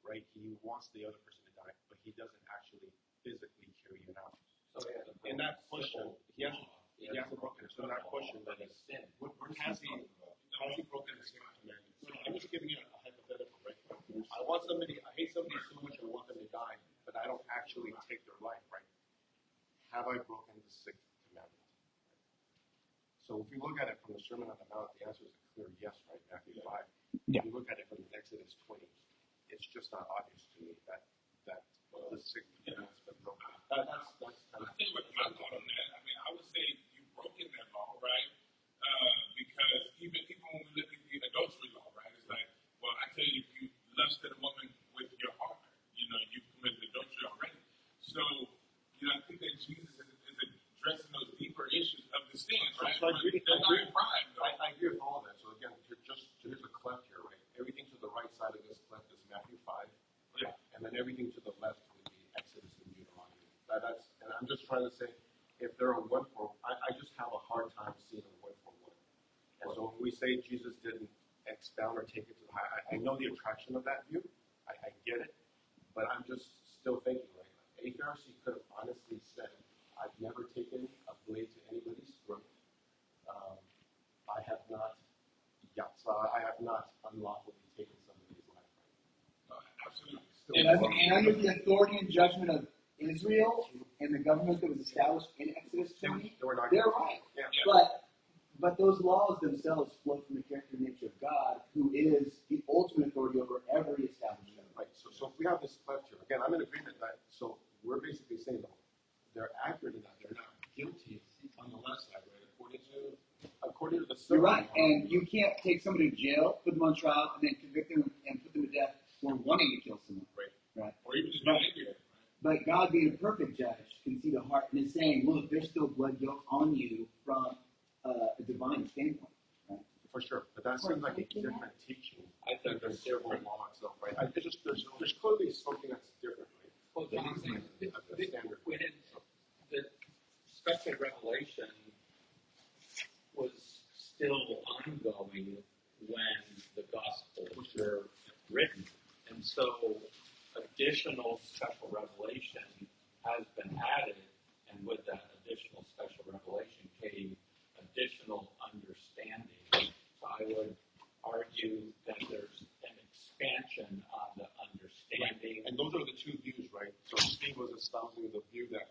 right? He wants the other person to die, but he doesn't actually physically carry it out. So he hasn't In that question, he hasn't, law. he hasn't broken. So in that question, but then it's sin. what, what has he, has he broken the sixth commandment? So I'm just giving you a hypothetical, right? I want somebody, I hate somebody so much, I want them to die, but I don't actually take their life, right? Have I broken the sixth commandment? So if you look at it from the Sermon on the Mount, the answer is a clear yes, right? Matthew five. Yeah. If you look at it from Exodus twenty, it's just not obvious to me that that the sixth commandment's been broken. That, that's that's kind I think what my thought on that, I mean, I would say you've broken that law, right? Uh, because even even when we look at the adultery law, right? It's like, well, I tell you, if you lusted a woman with your heart, you know, you've committed adultery already. So, you know, I think that Jesus is, is addressing those deeper issues of the sins, right? So I agree. They're I agree. not crime, I, though. I agree with all of that. So again, to just here's a cleft here, right? Everything to the right side of this cleft is Matthew five, Yeah. and then everything to the left would be Exodus and Deuteronomy. That, that's and I'm just trying to say, if they're a one for, I, I just have a hard time seeing a one for one. And so when we say Jesus didn't expound or take it to the high, I, I know the attraction of that view. I, I get it, but I'm just still thinking like a Pharisee could have honestly said, I've never taken a blade to anybody's throat. Um, I have not yatsa, I have not unlawfully taken somebody's life. No, absolutely. Still, And under, and under the authority and judgment of Israel and the government that was established in Exodus 20, they were not. they're right. Yeah. But but those laws themselves flow from the character and nature of God, who is the ultimate authority over every established government. Right. So, so if we have this cleft here, again, I'm in agreement that. So we're basically saying that they're accurate in that they're not guilty on the left side, right? According to according to the. You're right, and you can't take somebody to jail, put them on trial, and then convict them and put them to death for wanting to kill someone. Right. Right. Or even just not angry. But God, being a perfect judge, can see the heart and is saying, look, there's still blood guilt on you from uh, a divine standpoint. Right? For sure, but that seems like a different teaching. I think than there's civil different. law itself, right? I just there's there's clearly something that's different, right? Well, the- the, the the, standard. the special revelation was still ongoing when the gospels were written. And so additional special revelation has been added, and with that additional special revelation came additional understanding. So I would argue that there's an expansion on the understanding. And those are the two views, right? So Steve was espousing the view that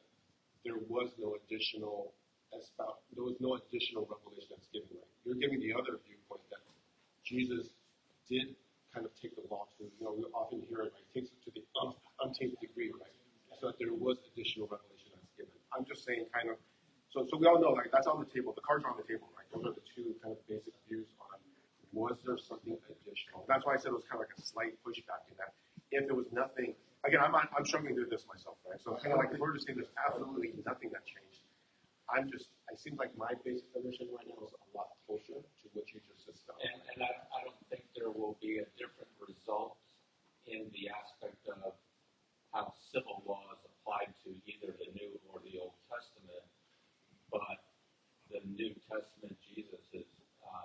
there additional espout, there was no additional revelation that's given, right? You're giving the other viewpoint that Jesus did kind of take the law to, you know, we often hear it, right? Takes it to the un- untainted degree, right? So that there was additional revelation that's given. I'm just saying, kind of. So, so we all know, like that's on the table. The cards are on the table, right? Those are the two kind of basic views on was there something additional. That's why I said it was kind of like a slight pushback in that. If there was nothing, again, I'm I'm struggling through this myself, right? So kind of like if we're just saying there's absolutely nothing that changed. I'm just, I seem like my basic understanding right now is a lot closer to what you just espoused. And, and I, I don't think there will be a different result in the aspect of how civil law is applied to either the New or the Old Testament. But the New Testament, Jesus is uh,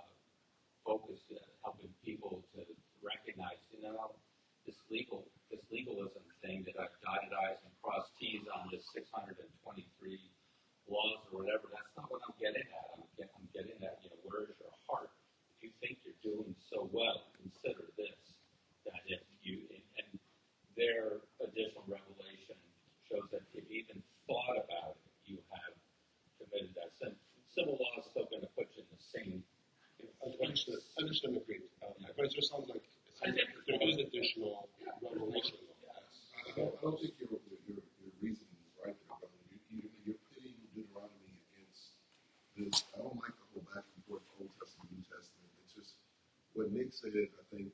focused at helping people to recognize, you know, this legal, this legalism thing that I've dotted I's and crossed T's on this 623 laws or whatever. That's not what I'm getting at. I'm, get, I'm getting at, you know, where's your heart? If you think you're doing so well, consider this. That if you, and their additional revelation shows that if you even thought about it, you have committed that sin. Civil law is still going to put you in the same And agreed. Um, but it just sounds like, it sounds like there is additional revelation. I don't, I don't think your, your, your reasoning is right there, brother. You, you, you're pitting Deuteronomy against this. I don't like the whole back and forth Old Testament, New Testament. It's just what Nick said, I think,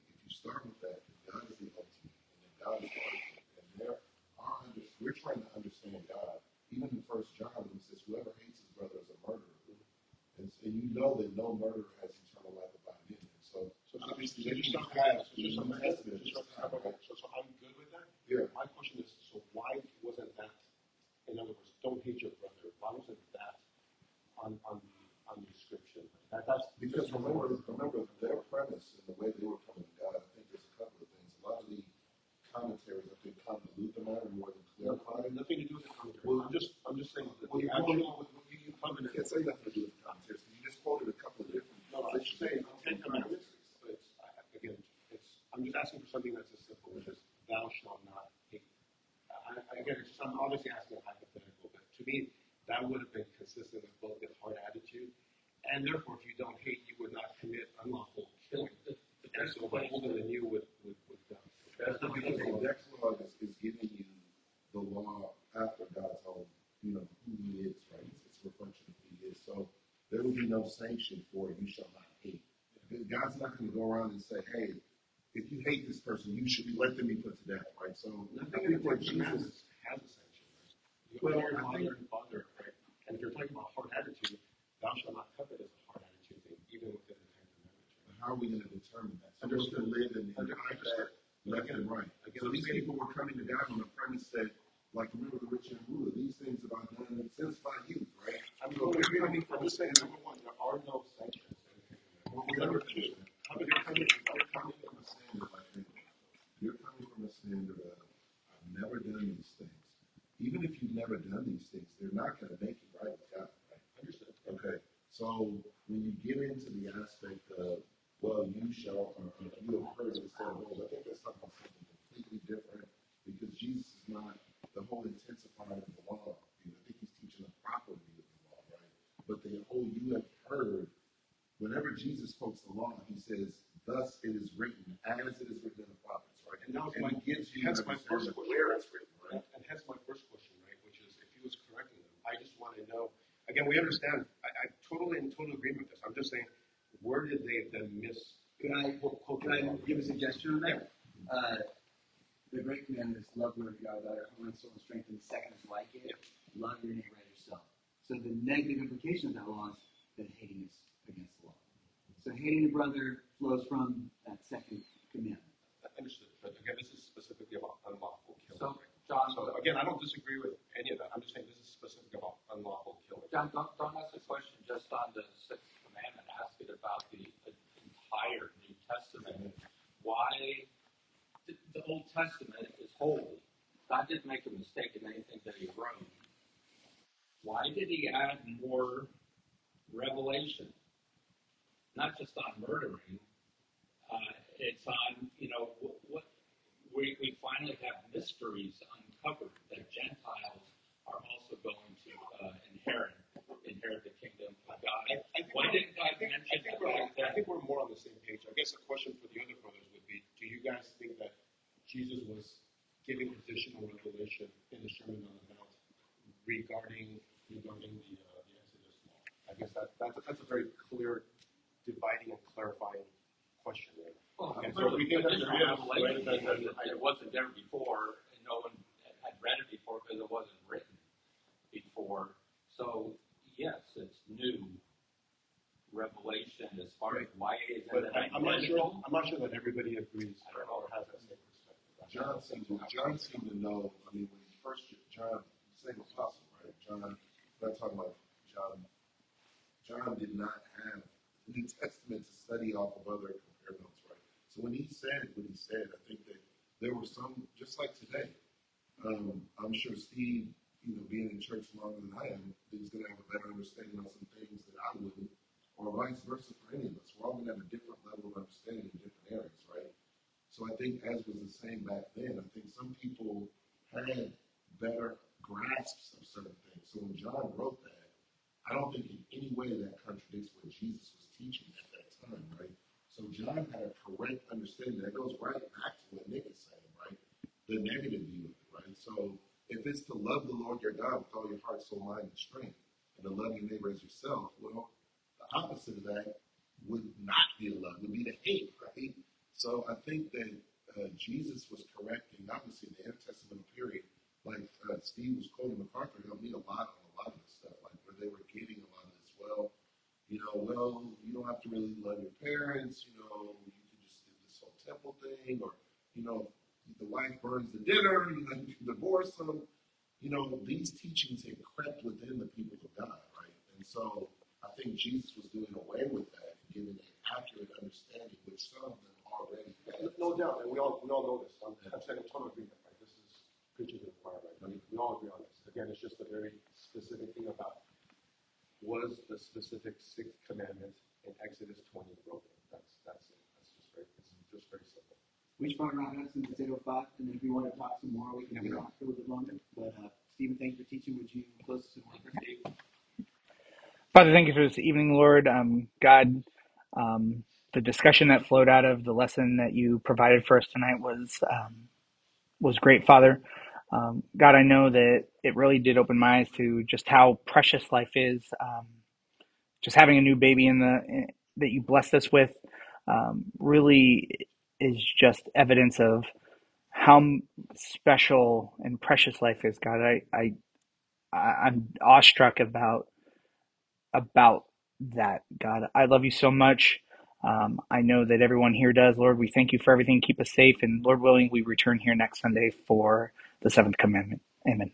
no murderer has eternal life abiding in him. So, So, so, obviously, so they just can stop have So the just New stop Testament. So, just stop right So, so I'm good with that. Yeah. My question is, so why wasn't that, in other words, don't hate your brother, why wasn't that on, on the, on the description? That, that's. Because remember, remember their premise and the way they were coming to God. I think there's a couple of things. A lot of the commentaries, I think, convolute the matter more than clarify it. Nothing to do with the commentary. Well, I'm just, I'm just saying that Well, the you, actual. well, you, you, you can't say nothing to do with the commentaries. You just quoted a couple of different. No, no, I'm just saying, Ten Commandments, but it's, I- I- again, it's, I'm just asking for something that's as simple as just, thou shalt not hate. I, I, again, it's just, I'm obviously asking a hypothetical, but to me, that would have been consistent with both the heart attitude, and therefore, if you don't hate, you would not commit unlawful killing. And so the old and the new would, would, would, uh, That's not because the Decalogue is, is giving you the law after God's own, you know, who He is, right? It's, it's a reflection of who He is. So there will be no sanction for you shall not hate. God's not going to go around and say, hey, you hate this person, you should let them be put to death, right? So I think what Jesus, Commandments has a sanction, right? You Well, honor your I mother think- and father, right? And if you're talking about heart attitude, thou shalt not covet is a heart attitude thing, even within the Ten Commandments, right? how are we going to determine that? So we're going to live in, in that left and right. So these people were coming to God on the premise that, like, remember the rich young ruler, these things have I done since my youth, right? I'm, So I'm, they're coming I'm from just saying, number one, there are no sanctions. in the Ten Well, Commandments. we Number understand two, that. how But many you're coming, you're coming from a standard, I think. You're coming from a standard of, I've never done these things. Even if you've never done these things, they're not going to make you right with God, right? Understood. Okay, so when you get into the aspect of, well, you shall, or, or you have heard of the said of old, I think that's talking about something completely different because Jesus is not the whole intensifier of the law. You know, I think he's teaching the proper view of the law, right? But the whole you have heard, whenever Jesus quotes the law, he says, thus it is written, as it is written in the prophets, right? And that was And my, he gives you hence an my first understanding of question. where it's written, right? And, and hence my first question, right, which is if he was correcting them, I just want to know. Again, we understand. I, I totally in total agreement with this. I'm just saying, where did they then miss? Could I, quote- quote could I the law? give a suggestion on that? Uh, the great commandment is love the Lord your God with all your heart, soul, and strength, and the second is like it, love your neighbor as yourself. So the negative implication of that law is that hating is against the law. So brother flows from that second commandment. Understood. But again, this is specifically about unlawful killing. So. John, So again, I don't disagree with any of that. I'm just saying this is specific about unlawful killing. John, don't, don't ask a question just on the sixth commandment. Ask it about the, the entire New Testament. Why the, the Old Testament is holy. God didn't make a mistake in anything that He wrote. Why did He add more revelation? Not just on murdering. Uh, it's on you know what, what we, we finally have mysteries uncovered that Gentiles are also going to uh, inherit inherit the kingdom of God. I, I think, Why didn't God I think, I mention think the we're, fact I that think we're more on the same page. I guess the question for the other brothers would be: Do you guys think that Jesus was giving additional revelation in the Sermon on the Mount regarding regarding the uh, the Exodus law? I guess that that's a, that's a very clear, dividing and clarifying question there. well, And so clearly we think that additional there is, revelation right, that- because that- it wasn't there before, and no one had read it before because it wasn't written before. So yes, it's new revelation as far as why isn't But I, I'm not sure. I'm not sure that everybody agrees I don't or know. has that same perspective. John seemed to, John seemed to know, I mean, when he first, John, same apostle, right? John, I'm not talking about John. John did not have the New Testament to study off of other compare notes, right? So when he said what he said, I think that there were some, just like today, um, I'm sure Steve, you know, being in church longer than I am, is going to have a better understanding on some things that I wouldn't, or vice versa for any of us. We're all going to have a different level of understanding in different areas, right? So I think, as was the same back then, I think some people had better grasps of certain things. So when John wrote that, I don't think in any way that contradicts what Jesus was teaching at that time, right? So John had a correct understanding. That goes right back to what Nick is saying, right? The negative view of it, right? So if it's to love the Lord your God with all your heart, soul, mind, and strength, and to love your neighbor as yourself, well, the opposite of that would not be love, would be to hate, right? So I think that uh, Jesus was correcting, obviously in the intertestamental period, like uh, Steve was quoting MacArthur, he helped me a lot on a lot of this stuff, like where they were getting a lot of this. Well, you know, well, you don't have to really love your parents. You know, you can just do this whole temple thing, or you know, the wife burns the dinner. You know, you can divorce them. You know, these teachings had crept within the people of God, right? And so I think Jesus was doing away with that giving an accurate understanding, which some of them already had. No doubt, and we all, we all know this. I'm, I'm saying in total agreement, right? This is preaching to the choir, right? I mean, we all agree on this. Again, it's just a very specific thing about was the specific sixth commandment in Exodus 20 broken? That's that's it. That's just very it's just very simple. We should probably wrap it up since it's eight oh five, and then if you want to talk some more, we can have a talk for a little bit longer. But uh, Stephen, thank you for teaching. Would you close us in one prayer? Father, thank you for this evening, Lord. Um, God, um, the discussion that flowed out of the lesson that you provided for us tonight was um, was great, Father. Um, God, I know that it really did open my eyes to just how precious life is. Um, just having a new baby in the in, that you blessed us with um, really is just evidence of how special and precious life is. God, I, I I'm awestruck about about that. God, I love you so much. Um, I know that everyone here does. Lord, we thank you for everything. Keep us safe. And Lord willing, we return here next Sunday for the seventh commandment. Amen.